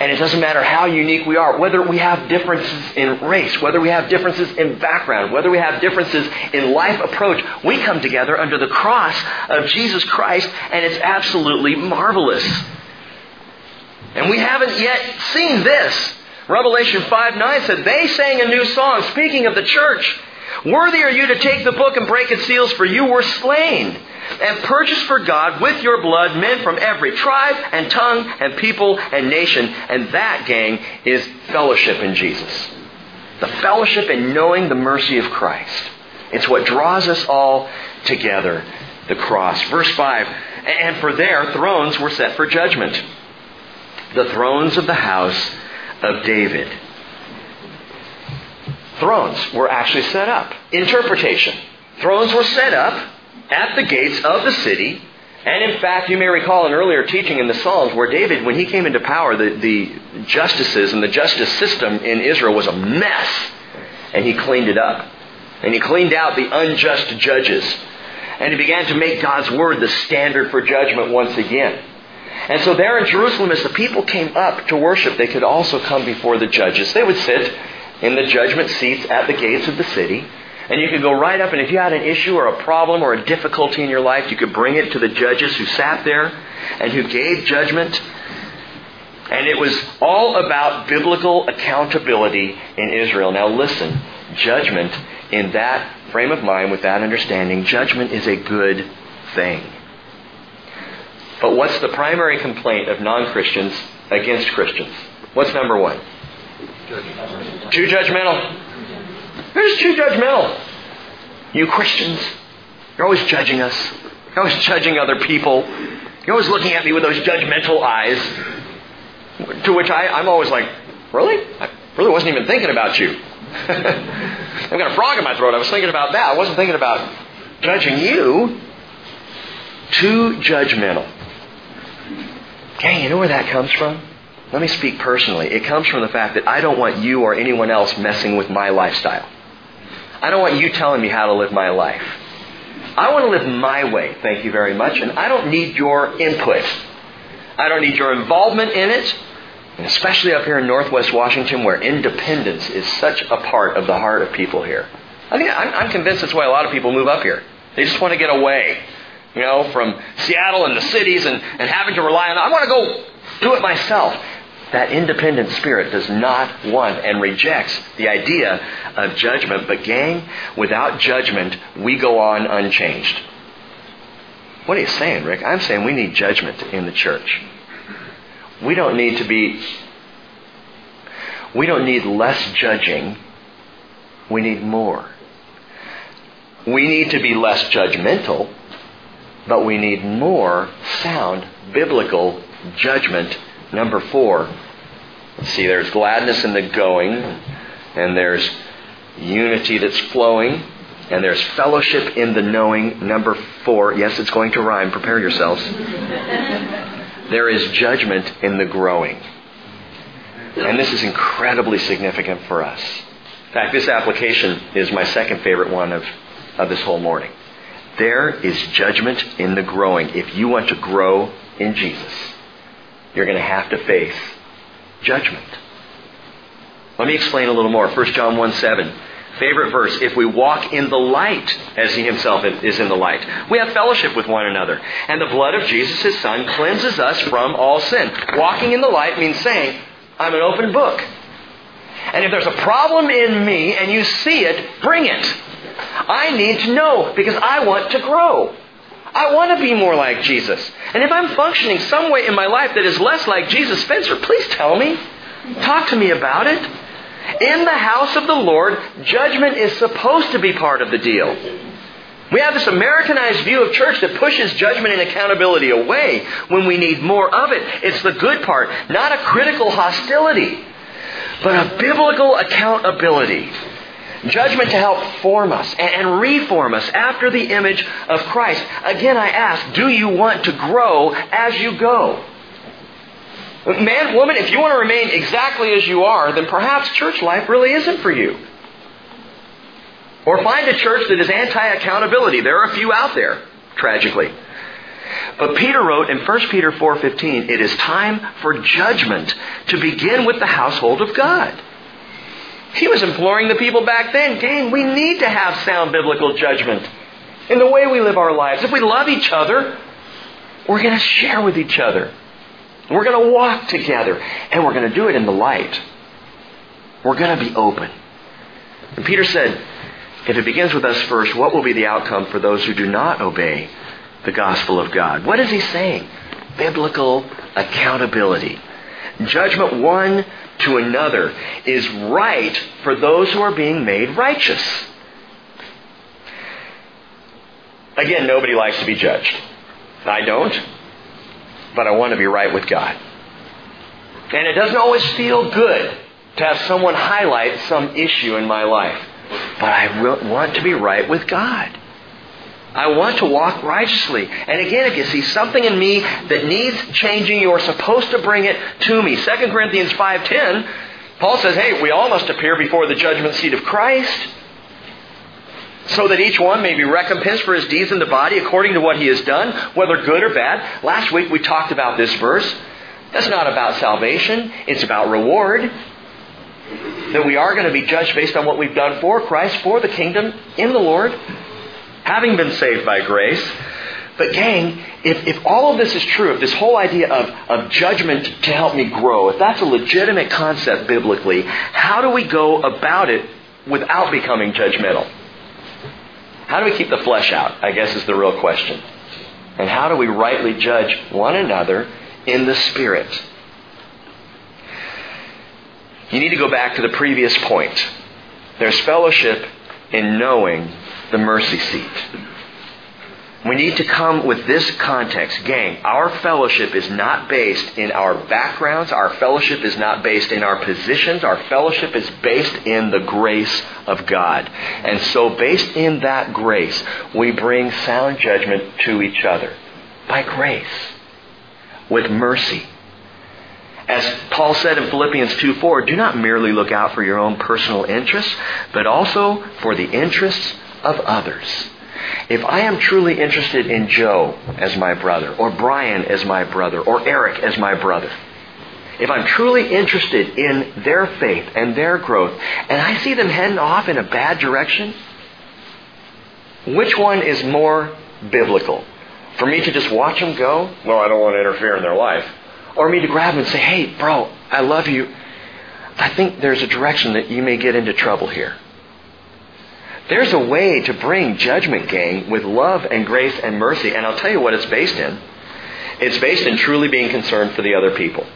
And it doesn't matter how unique we are, whether we have differences in race, whether we have differences in background, whether we have differences in life approach, we come together under the cross of Jesus Christ, and it's absolutely marvelous. And we haven't yet seen this Revelation 5 9 said, They sang a new song, speaking of the church. Worthy are you to take the book and break its seals, for you were slain and purchased for God with your blood men from every tribe and tongue and people and nation. And that, gang, is fellowship in Jesus. The fellowship in knowing the mercy of Christ. It's what draws us all together. The cross. Verse 5 And for their thrones were set for judgment. The thrones of the house of David. Thrones were actually set up. Interpretation. Thrones were set up at the gates of the city. And in fact, you may recall an earlier teaching in the Psalms where David, when he came into power, the, the justices and the justice system in Israel was a mess. And he cleaned it up. And he cleaned out the unjust judges. And he began to make God's word the standard for judgment once again. And so there in Jerusalem, as the people came up to worship, they could also come before the judges. They would sit in the judgment seats at the gates of the city. And you could go right up, and if you had an issue or a problem or a difficulty in your life, you could bring it to the judges who sat there and who gave judgment. And it was all about biblical accountability in Israel. Now listen, judgment in that frame of mind, with that understanding, judgment is a good thing. But what's the primary complaint of non Christians against Christians? What's number one? Too judgmental. Who's too judgmental? You Christians. You're always judging us. You're always judging other people. You're always looking at me with those judgmental eyes. To which I, I'm always like, really? I really wasn't even thinking about you. I've got a frog in my throat. I was thinking about that. I wasn't thinking about judging you. Too judgmental. Gang, you know where that comes from? Let me speak personally. It comes from the fact that I don't want you or anyone else messing with my lifestyle. I don't want you telling me how to live my life. I want to live my way, thank you very much, and I don't need your input. I don't need your involvement in it, and especially up here in Northwest Washington where independence is such a part of the heart of people here. I think I'm, I'm convinced that's why a lot of people move up here. They just want to get away, you know, from Seattle and the cities and, and having to rely on, I want to go do it myself. That independent spirit does not want and rejects the idea of judgment. But, gang, without judgment, we go on unchanged. What are you saying, Rick? I'm saying we need judgment in the church. We don't need to be, we don't need less judging. We need more. We need to be less judgmental, but we need more sound biblical judgment. Number four, see, there's gladness in the going, and there's unity that's flowing, and there's fellowship in the knowing. Number four, yes, it's going to rhyme. Prepare yourselves. there is judgment in the growing. And this is incredibly significant for us. In fact, this application is my second favorite one of, of this whole morning. There is judgment in the growing. If you want to grow in Jesus, you're going to have to face judgment. Let me explain a little more. 1 John 1 7. Favorite verse. If we walk in the light as he himself is in the light, we have fellowship with one another. And the blood of Jesus, his son, cleanses us from all sin. Walking in the light means saying, I'm an open book. And if there's a problem in me and you see it, bring it. I need to know because I want to grow. I want to be more like Jesus. And if I'm functioning some way in my life that is less like Jesus, Spencer, please tell me. Talk to me about it. In the house of the Lord, judgment is supposed to be part of the deal. We have this Americanized view of church that pushes judgment and accountability away when we need more of it. It's the good part, not a critical hostility, but a biblical accountability. Judgment to help form us and reform us after the image of Christ. Again, I ask, do you want to grow as you go? Man, woman, if you want to remain exactly as you are, then perhaps church life really isn't for you. Or find a church that is anti-accountability. There are a few out there, tragically. But Peter wrote in 1 Peter 4:15, "It is time for judgment to begin with the household of God." He was imploring the people back then, gang, we need to have sound biblical judgment in the way we live our lives. If we love each other, we're going to share with each other. We're going to walk together, and we're going to do it in the light. We're going to be open. And Peter said, if it begins with us first, what will be the outcome for those who do not obey the gospel of God? What is he saying? Biblical accountability. Judgment one to another is right for those who are being made righteous. Again, nobody likes to be judged. I don't, but I want to be right with God. And it doesn't always feel good to have someone highlight some issue in my life. But I want to be right with God. I want to walk righteously. And again, if you see something in me that needs changing, you are supposed to bring it to me. 2 Corinthians 5.10, Paul says, hey, we all must appear before the judgment seat of Christ so that each one may be recompensed for his deeds in the body according to what he has done, whether good or bad. Last week we talked about this verse. That's not about salvation. It's about reward. That we are going to be judged based on what we've done for Christ, for the kingdom, in the Lord, having been saved by grace. But gang, if, if all of this is true, if this whole idea of, of judgment to help me grow, if that's a legitimate concept biblically, how do we go about it without becoming judgmental? How do we keep the flesh out? I guess is the real question. And how do we rightly judge one another in the Spirit? You need to go back to the previous point. There's fellowship in knowing the mercy seat. We need to come with this context. Gang, our fellowship is not based in our backgrounds. Our fellowship is not based in our positions. Our fellowship is based in the grace of God. And so based in that grace, we bring sound judgment to each other. By grace. With mercy. As Paul said in Philippians 2 4, do not merely look out for your own personal interests, but also for the interests of others. If I am truly interested in Joe as my brother, or Brian as my brother, or Eric as my brother, if I'm truly interested in their faith and their growth, and I see them heading off in a bad direction, which one is more biblical? For me to just watch them go? Well, I don't want to interfere in their life. Or me to grab them and say, hey, bro, I love you. I think there's a direction that you may get into trouble here. There's a way to bring judgment, gang, with love and grace and mercy. And I'll tell you what it's based in. It's based in truly being concerned for the other people,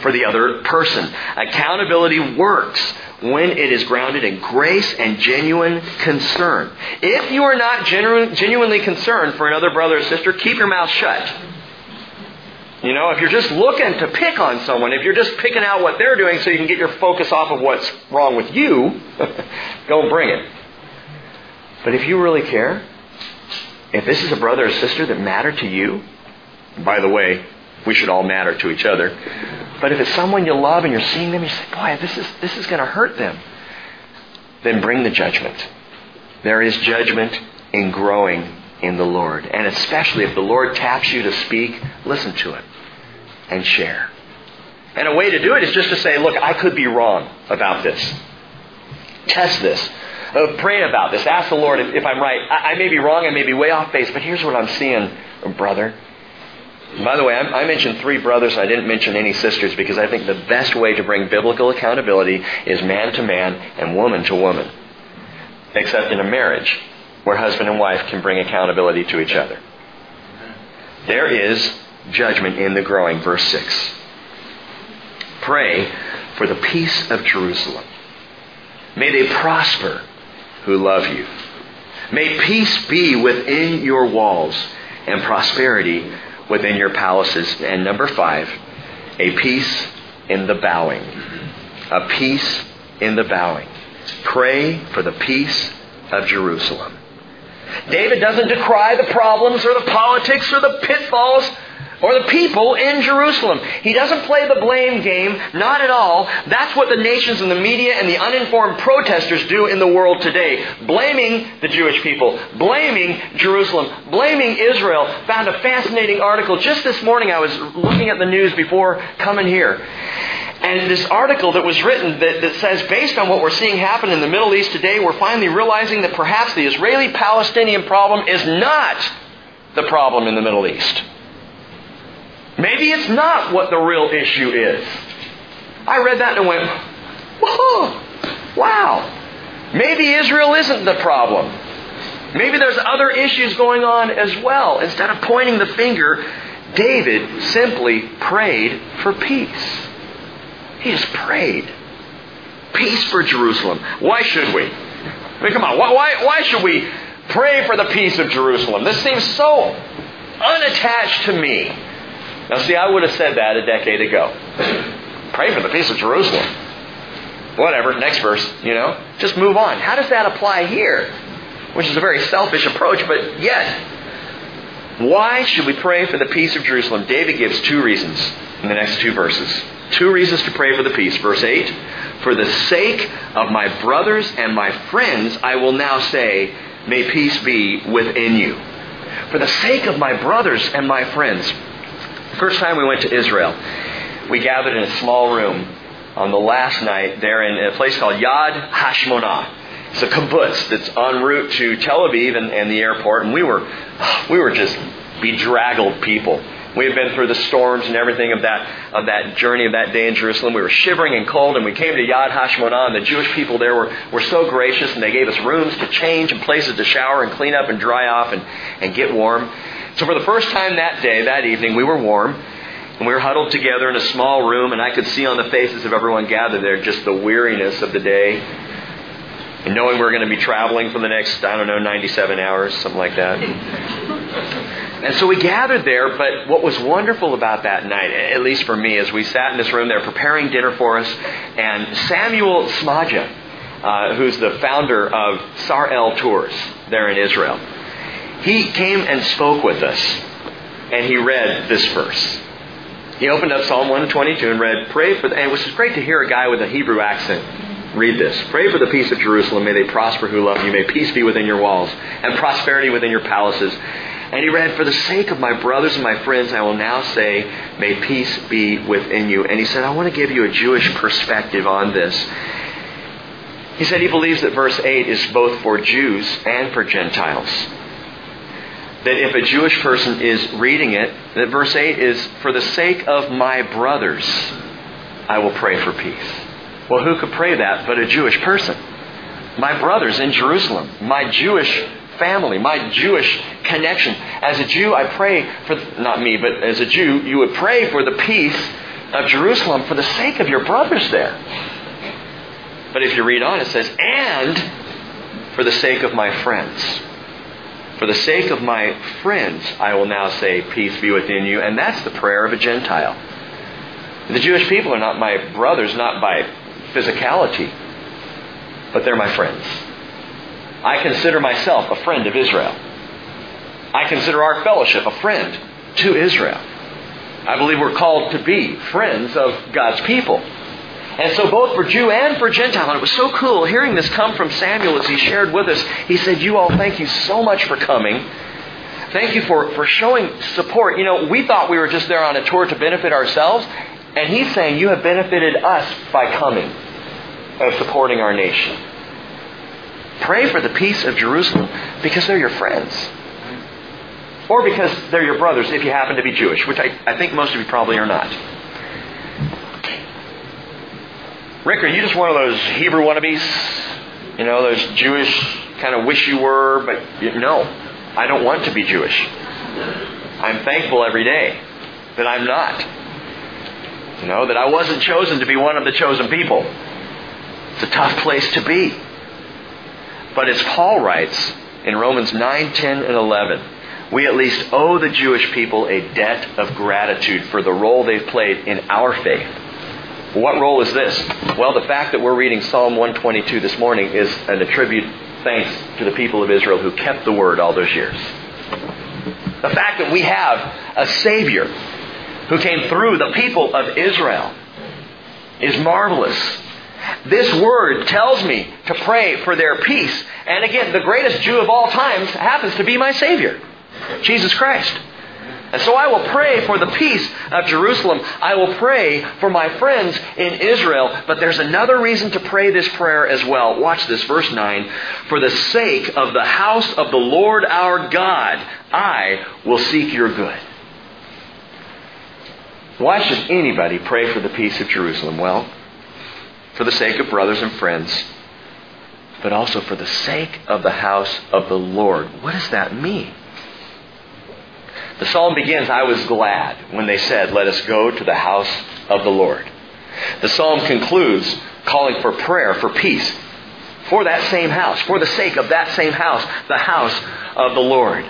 for the other person. Accountability works when it is grounded in grace and genuine concern. If you are not genu- genuinely concerned for another brother or sister, keep your mouth shut. You know, if you're just looking to pick on someone, if you're just picking out what they're doing so you can get your focus off of what's wrong with you, don't bring it. But if you really care, if this is a brother or sister that matter to you, by the way, we should all matter to each other. But if it's someone you love and you're seeing them, you say, boy, this is, this is going to hurt them, then bring the judgment. There is judgment in growing in the Lord. And especially if the Lord taps you to speak, listen to it and share. And a way to do it is just to say, look, I could be wrong about this. Test this uh, pray about this. Ask the Lord if, if I'm right. I, I, may be wrong. I may be way off base, but here's what I'm seeing, brother. by the way, I, I mentioned three brothers. I didn't mention any sisters because I think the best way to bring biblical accountability is man to man and woman to woman. Except in a marriage where husband and wife can bring accountability to each other. There is judgment in the growing. Verse 6. Pray for the peace of Jerusalem. May they prosper who love you. May peace be within your walls and prosperity within your palaces. And number five, a peace in the bowing. A peace in the bowing. Pray for the peace of Jerusalem. David doesn't decry the problems or the politics or the pitfalls or the people in Jerusalem. He doesn't play the blame game, not at all. That's what the nations and the media and the uninformed protesters do in the world today. Blaming the Jewish people, blaming Jerusalem, blaming Israel. Found a fascinating article just this morning. I was looking at the news before coming here. And this article that was written that, that says, based on what we're seeing happen in the Middle East today, we're finally realizing that perhaps the Israeli Palestinian problem is not the problem in the Middle East. Maybe it's not what the real issue is. I read that and went, whoa, wow. Maybe Israel isn't the problem. Maybe there's other issues going on as well. Instead of pointing the finger, David simply prayed for peace. He just prayed. Peace for Jerusalem. Why should we? I mean, come on. Why, why, why should we pray for the peace of Jerusalem? This seems so unattached to me. Now, see, I would have said that a decade ago. Pray for the peace of Jerusalem. Whatever, next verse, you know. Just move on. How does that apply here? Which is a very selfish approach, but yet, why should we pray for the peace of Jerusalem? David gives two reasons in the next two verses. Two reasons to pray for the peace. Verse 8 For the sake of my brothers and my friends, I will now say, May peace be within you. For the sake of my brothers and my friends. First time we went to Israel, we gathered in a small room on the last night there in a place called Yad Hashmonah. It's a kibbutz that's en route to Tel Aviv and, and the airport, and we were we were just bedraggled people. We had been through the storms and everything of that of that journey of that day in Jerusalem. We were shivering and cold, and we came to Yad Hashmonah, and the Jewish people there were, were so gracious, and they gave us rooms to change and places to shower and clean up and dry off and, and get warm. So for the first time that day, that evening, we were warm. And we were huddled together in a small room, and I could see on the faces of everyone gathered there just the weariness of the day. And knowing we were going to be traveling for the next, I don't know, 97 hours, something like that. And so we gathered there, but what was wonderful about that night, at least for me, as we sat in this room, they're preparing dinner for us, and Samuel Smadja, uh, who's the founder of Sar El Tours there in Israel, he came and spoke with us, and he read this verse. He opened up Psalm 122 and read, Pray for, the, and it was great to hear a guy with a Hebrew accent read this. Pray for the peace of Jerusalem. May they prosper who love you. May peace be within your walls and prosperity within your palaces. And he read, For the sake of my brothers and my friends, I will now say, May peace be within you. And he said, I want to give you a Jewish perspective on this. He said he believes that verse 8 is both for Jews and for Gentiles. That if a Jewish person is reading it, that verse 8 is, For the sake of my brothers, I will pray for peace. Well, who could pray that but a Jewish person? My brothers in Jerusalem, my Jewish family, my Jewish connection. As a Jew, I pray for, not me, but as a Jew, you would pray for the peace of Jerusalem for the sake of your brothers there. But if you read on, it says, and for the sake of my friends. For the sake of my friends, I will now say, Peace be within you. And that's the prayer of a Gentile. The Jewish people are not my brothers, not by physicality, but they're my friends. I consider myself a friend of Israel. I consider our fellowship a friend to Israel. I believe we're called to be friends of God's people. And so, both for Jew and for Gentile, and it was so cool hearing this come from Samuel as he shared with us. He said, You all, thank you so much for coming. Thank you for, for showing support. You know, we thought we were just there on a tour to benefit ourselves, and he's saying, You have benefited us by coming and supporting our nation. Pray for the peace of Jerusalem because they're your friends. Or because they're your brothers if you happen to be Jewish, which I, I think most of you probably are not. Rick, are you just one of those Hebrew wannabes? You know, those Jewish kind of wish you were, but you, no, I don't want to be Jewish. I'm thankful every day that I'm not. You know, that I wasn't chosen to be one of the chosen people. It's a tough place to be. But as Paul writes in Romans 9, 10, and 11, we at least owe the Jewish people a debt of gratitude for the role they've played in our faith. What role is this? Well, the fact that we're reading Psalm 122 this morning is an attribute thanks to the people of Israel who kept the word all those years. The fact that we have a Savior who came through the people of Israel is marvelous. This word tells me to pray for their peace. And again, the greatest Jew of all times happens to be my Savior, Jesus Christ. And so I will pray for the peace of Jerusalem. I will pray for my friends in Israel. But there's another reason to pray this prayer as well. Watch this, verse 9. For the sake of the house of the Lord our God, I will seek your good. Why should anybody pray for the peace of Jerusalem? Well, for the sake of brothers and friends. but also for the sake of the house of the Lord. What does that mean? The psalm begins, I was glad when they said, Let us go to the house of the Lord. The psalm concludes calling for prayer for peace for that same house, for the sake of that same house, the house of the Lord.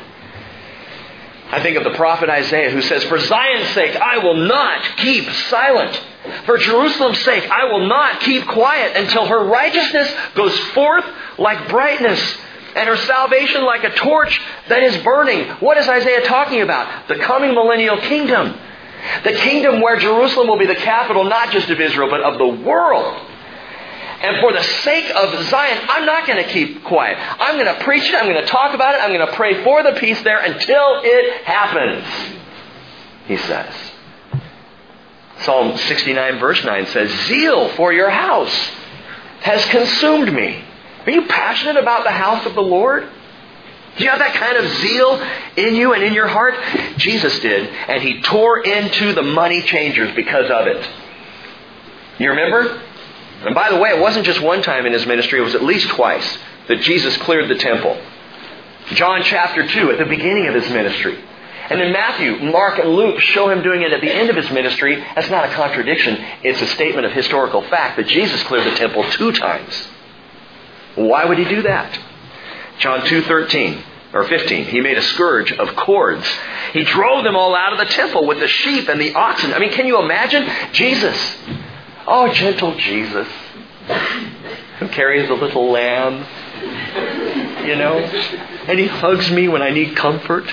I think of the prophet Isaiah who says, For Zion's sake, I will not keep silent. For Jerusalem's sake, I will not keep quiet until her righteousness goes forth like brightness and her salvation like a torch that is burning. What is Isaiah talking about? The coming millennial kingdom. The kingdom where Jerusalem will be the capital not just of Israel, but of the world. And for the sake of Zion, I'm not going to keep quiet. I'm going to preach it. I'm going to talk about it. I'm going to pray for the peace there until it happens. He says. Psalm 69 verse 9 says, Zeal for your house has consumed me. Are you passionate about the house of the Lord? Do you have that kind of zeal in you and in your heart? Jesus did, and he tore into the money changers because of it. You remember? And by the way, it wasn't just one time in his ministry, it was at least twice that Jesus cleared the temple. John chapter 2, at the beginning of his ministry. And then Matthew, Mark, and Luke show him doing it at the end of his ministry. That's not a contradiction. It's a statement of historical fact that Jesus cleared the temple two times. Why would he do that? John 2.13 or 15. He made a scourge of cords. He drove them all out of the temple with the sheep and the oxen. I mean, can you imagine? Jesus Oh, gentle Jesus, who carries a little lamb, you know, and he hugs me when I need comfort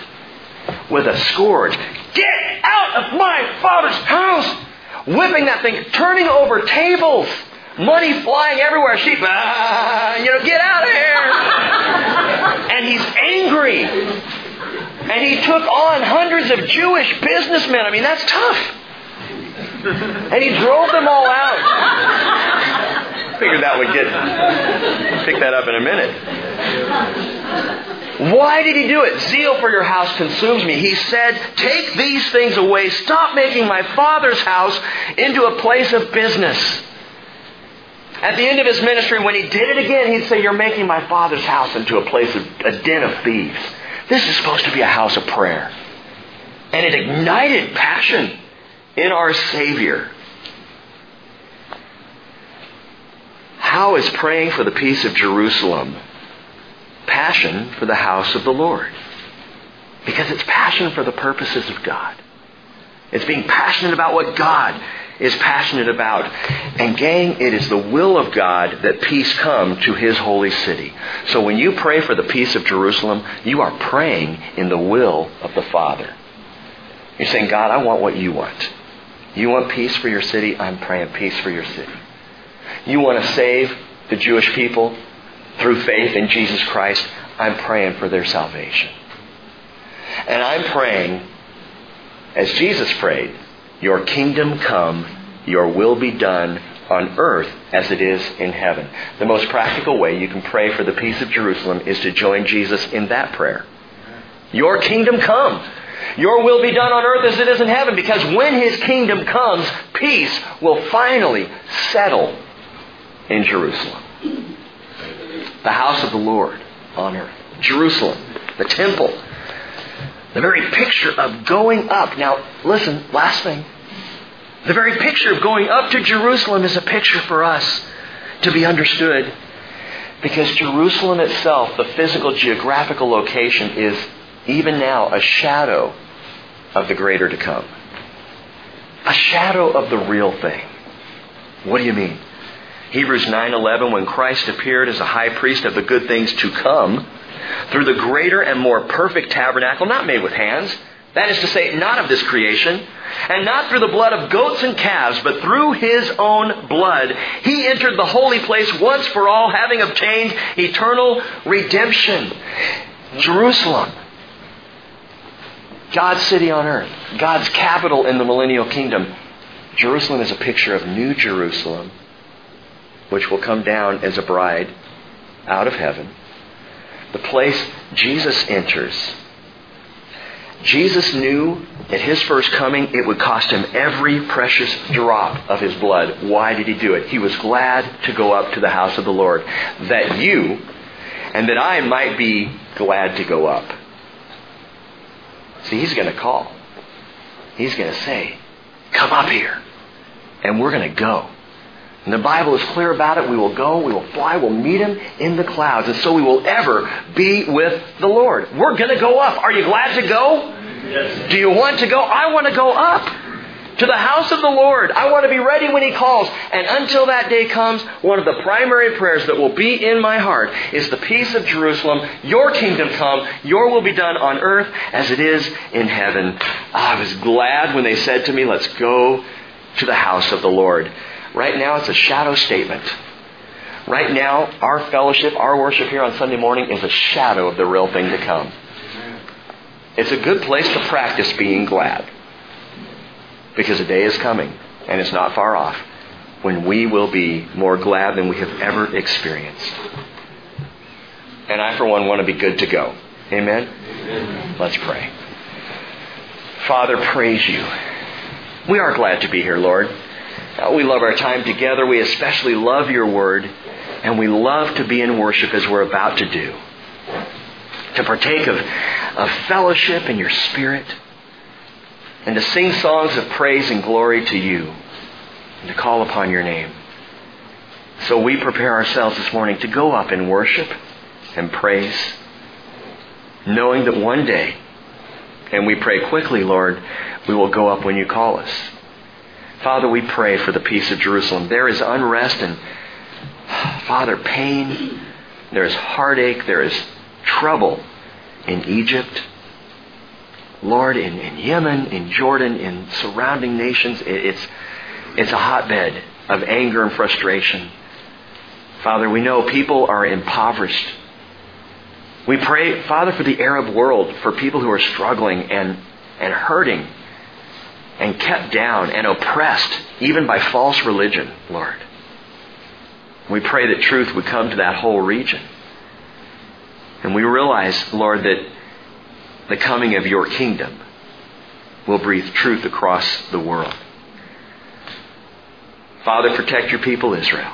with a scourge. Get out of my father's house! Whipping that thing, turning over tables, money flying everywhere. Sheep, ah, you know, get out of here! and he's angry. And he took on hundreds of Jewish businessmen. I mean, that's tough. And he drove them all out. Figured that would get pick that up in a minute. Why did he do it? Zeal for your house consumes me. He said, Take these things away. Stop making my father's house into a place of business. At the end of his ministry, when he did it again, he'd say, You're making my father's house into a place of a den of thieves. This is supposed to be a house of prayer. And it ignited passion in our Savior. How is praying for the peace of Jerusalem passion for the house of the Lord? Because it's passion for the purposes of God. It's being passionate about what God is passionate about. And gang, it is the will of God that peace come to His holy city. So when you pray for the peace of Jerusalem, you are praying in the will of the Father. You're saying, God, I want what you want. You want peace for your city? I'm praying peace for your city. You want to save the Jewish people through faith in Jesus Christ? I'm praying for their salvation. And I'm praying, as Jesus prayed, Your kingdom come, Your will be done on earth as it is in heaven. The most practical way you can pray for the peace of Jerusalem is to join Jesus in that prayer. Your kingdom come. Your will be done on earth as it is in heaven, because when His kingdom comes, peace will finally settle in Jerusalem. The house of the Lord on earth. Jerusalem, the temple. The very picture of going up. Now, listen, last thing. The very picture of going up to Jerusalem is a picture for us to be understood because Jerusalem itself, the physical geographical location, is even now, a shadow of the greater to come. A shadow of the real thing. What do you mean? Hebrews 9:11 when Christ appeared as a high priest of the good things to come through the greater and more perfect tabernacle not made with hands that is to say not of this creation and not through the blood of goats and calves but through his own blood he entered the holy place once for all having obtained eternal redemption Jerusalem God's city on earth, God's capital in the millennial kingdom. Jerusalem is a picture of New Jerusalem, which will come down as a bride out of heaven. The place Jesus enters. Jesus knew at his first coming it would cost him every precious drop of his blood. Why did he do it? He was glad to go up to the house of the Lord that you and that I might be glad to go up. See, he's going to call. He's going to say, Come up here. And we're going to go. And the Bible is clear about it. We will go, we will fly, we'll meet him in the clouds. And so we will ever be with the Lord. We're going to go up. Are you glad to go? Yes. Do you want to go? I want to go up to the house of the Lord. I want to be ready when He calls. And until that day comes, one of the primary prayers that will be in my heart is the peace of Jerusalem. Your kingdom come. Your will be done on earth as it is in heaven. I was glad when they said to me, let's go to the house of the Lord. Right now, it's a shadow statement. Right now, our fellowship, our worship here on Sunday morning is a shadow of the real thing to come. It's a good place to practice being glad. Because a day is coming, and it's not far off, when we will be more glad than we have ever experienced. And I, for one, want to be good to go. Amen? Amen? Let's pray. Father, praise you. We are glad to be here, Lord. Uh, we love our time together. We especially love your word. And we love to be in worship as we're about to do. To partake of, of fellowship in your spirit. And to sing songs of praise and glory to you. And to call upon your name. So we prepare ourselves this morning to go up in worship and praise. Knowing that one day, and we pray quickly, Lord, we will go up when you call us. Father, we pray for the peace of Jerusalem. There is unrest and, Father, pain. There is heartache. There is trouble in Egypt. Lord, in, in Yemen, in Jordan, in surrounding nations, it, it's, it's a hotbed of anger and frustration. Father, we know people are impoverished. We pray, Father, for the Arab world, for people who are struggling and, and hurting and kept down and oppressed even by false religion, Lord. We pray that truth would come to that whole region. And we realize, Lord, that the coming of your kingdom will breathe truth across the world. Father, protect your people, Israel.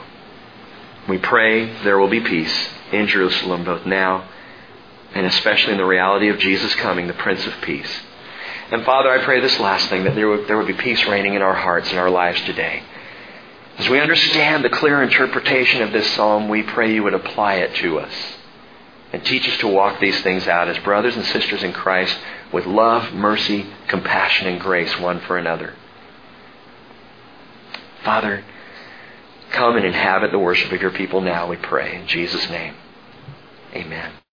We pray there will be peace in Jerusalem both now and especially in the reality of Jesus coming, the Prince of Peace. And Father, I pray this last thing, that there would, there would be peace reigning in our hearts and our lives today. As we understand the clear interpretation of this psalm, we pray you would apply it to us and teach us to walk these things out as brothers and sisters in Christ with love, mercy, compassion, and grace one for another. Father, come and inhabit the worship of your people now, we pray. In Jesus' name, amen.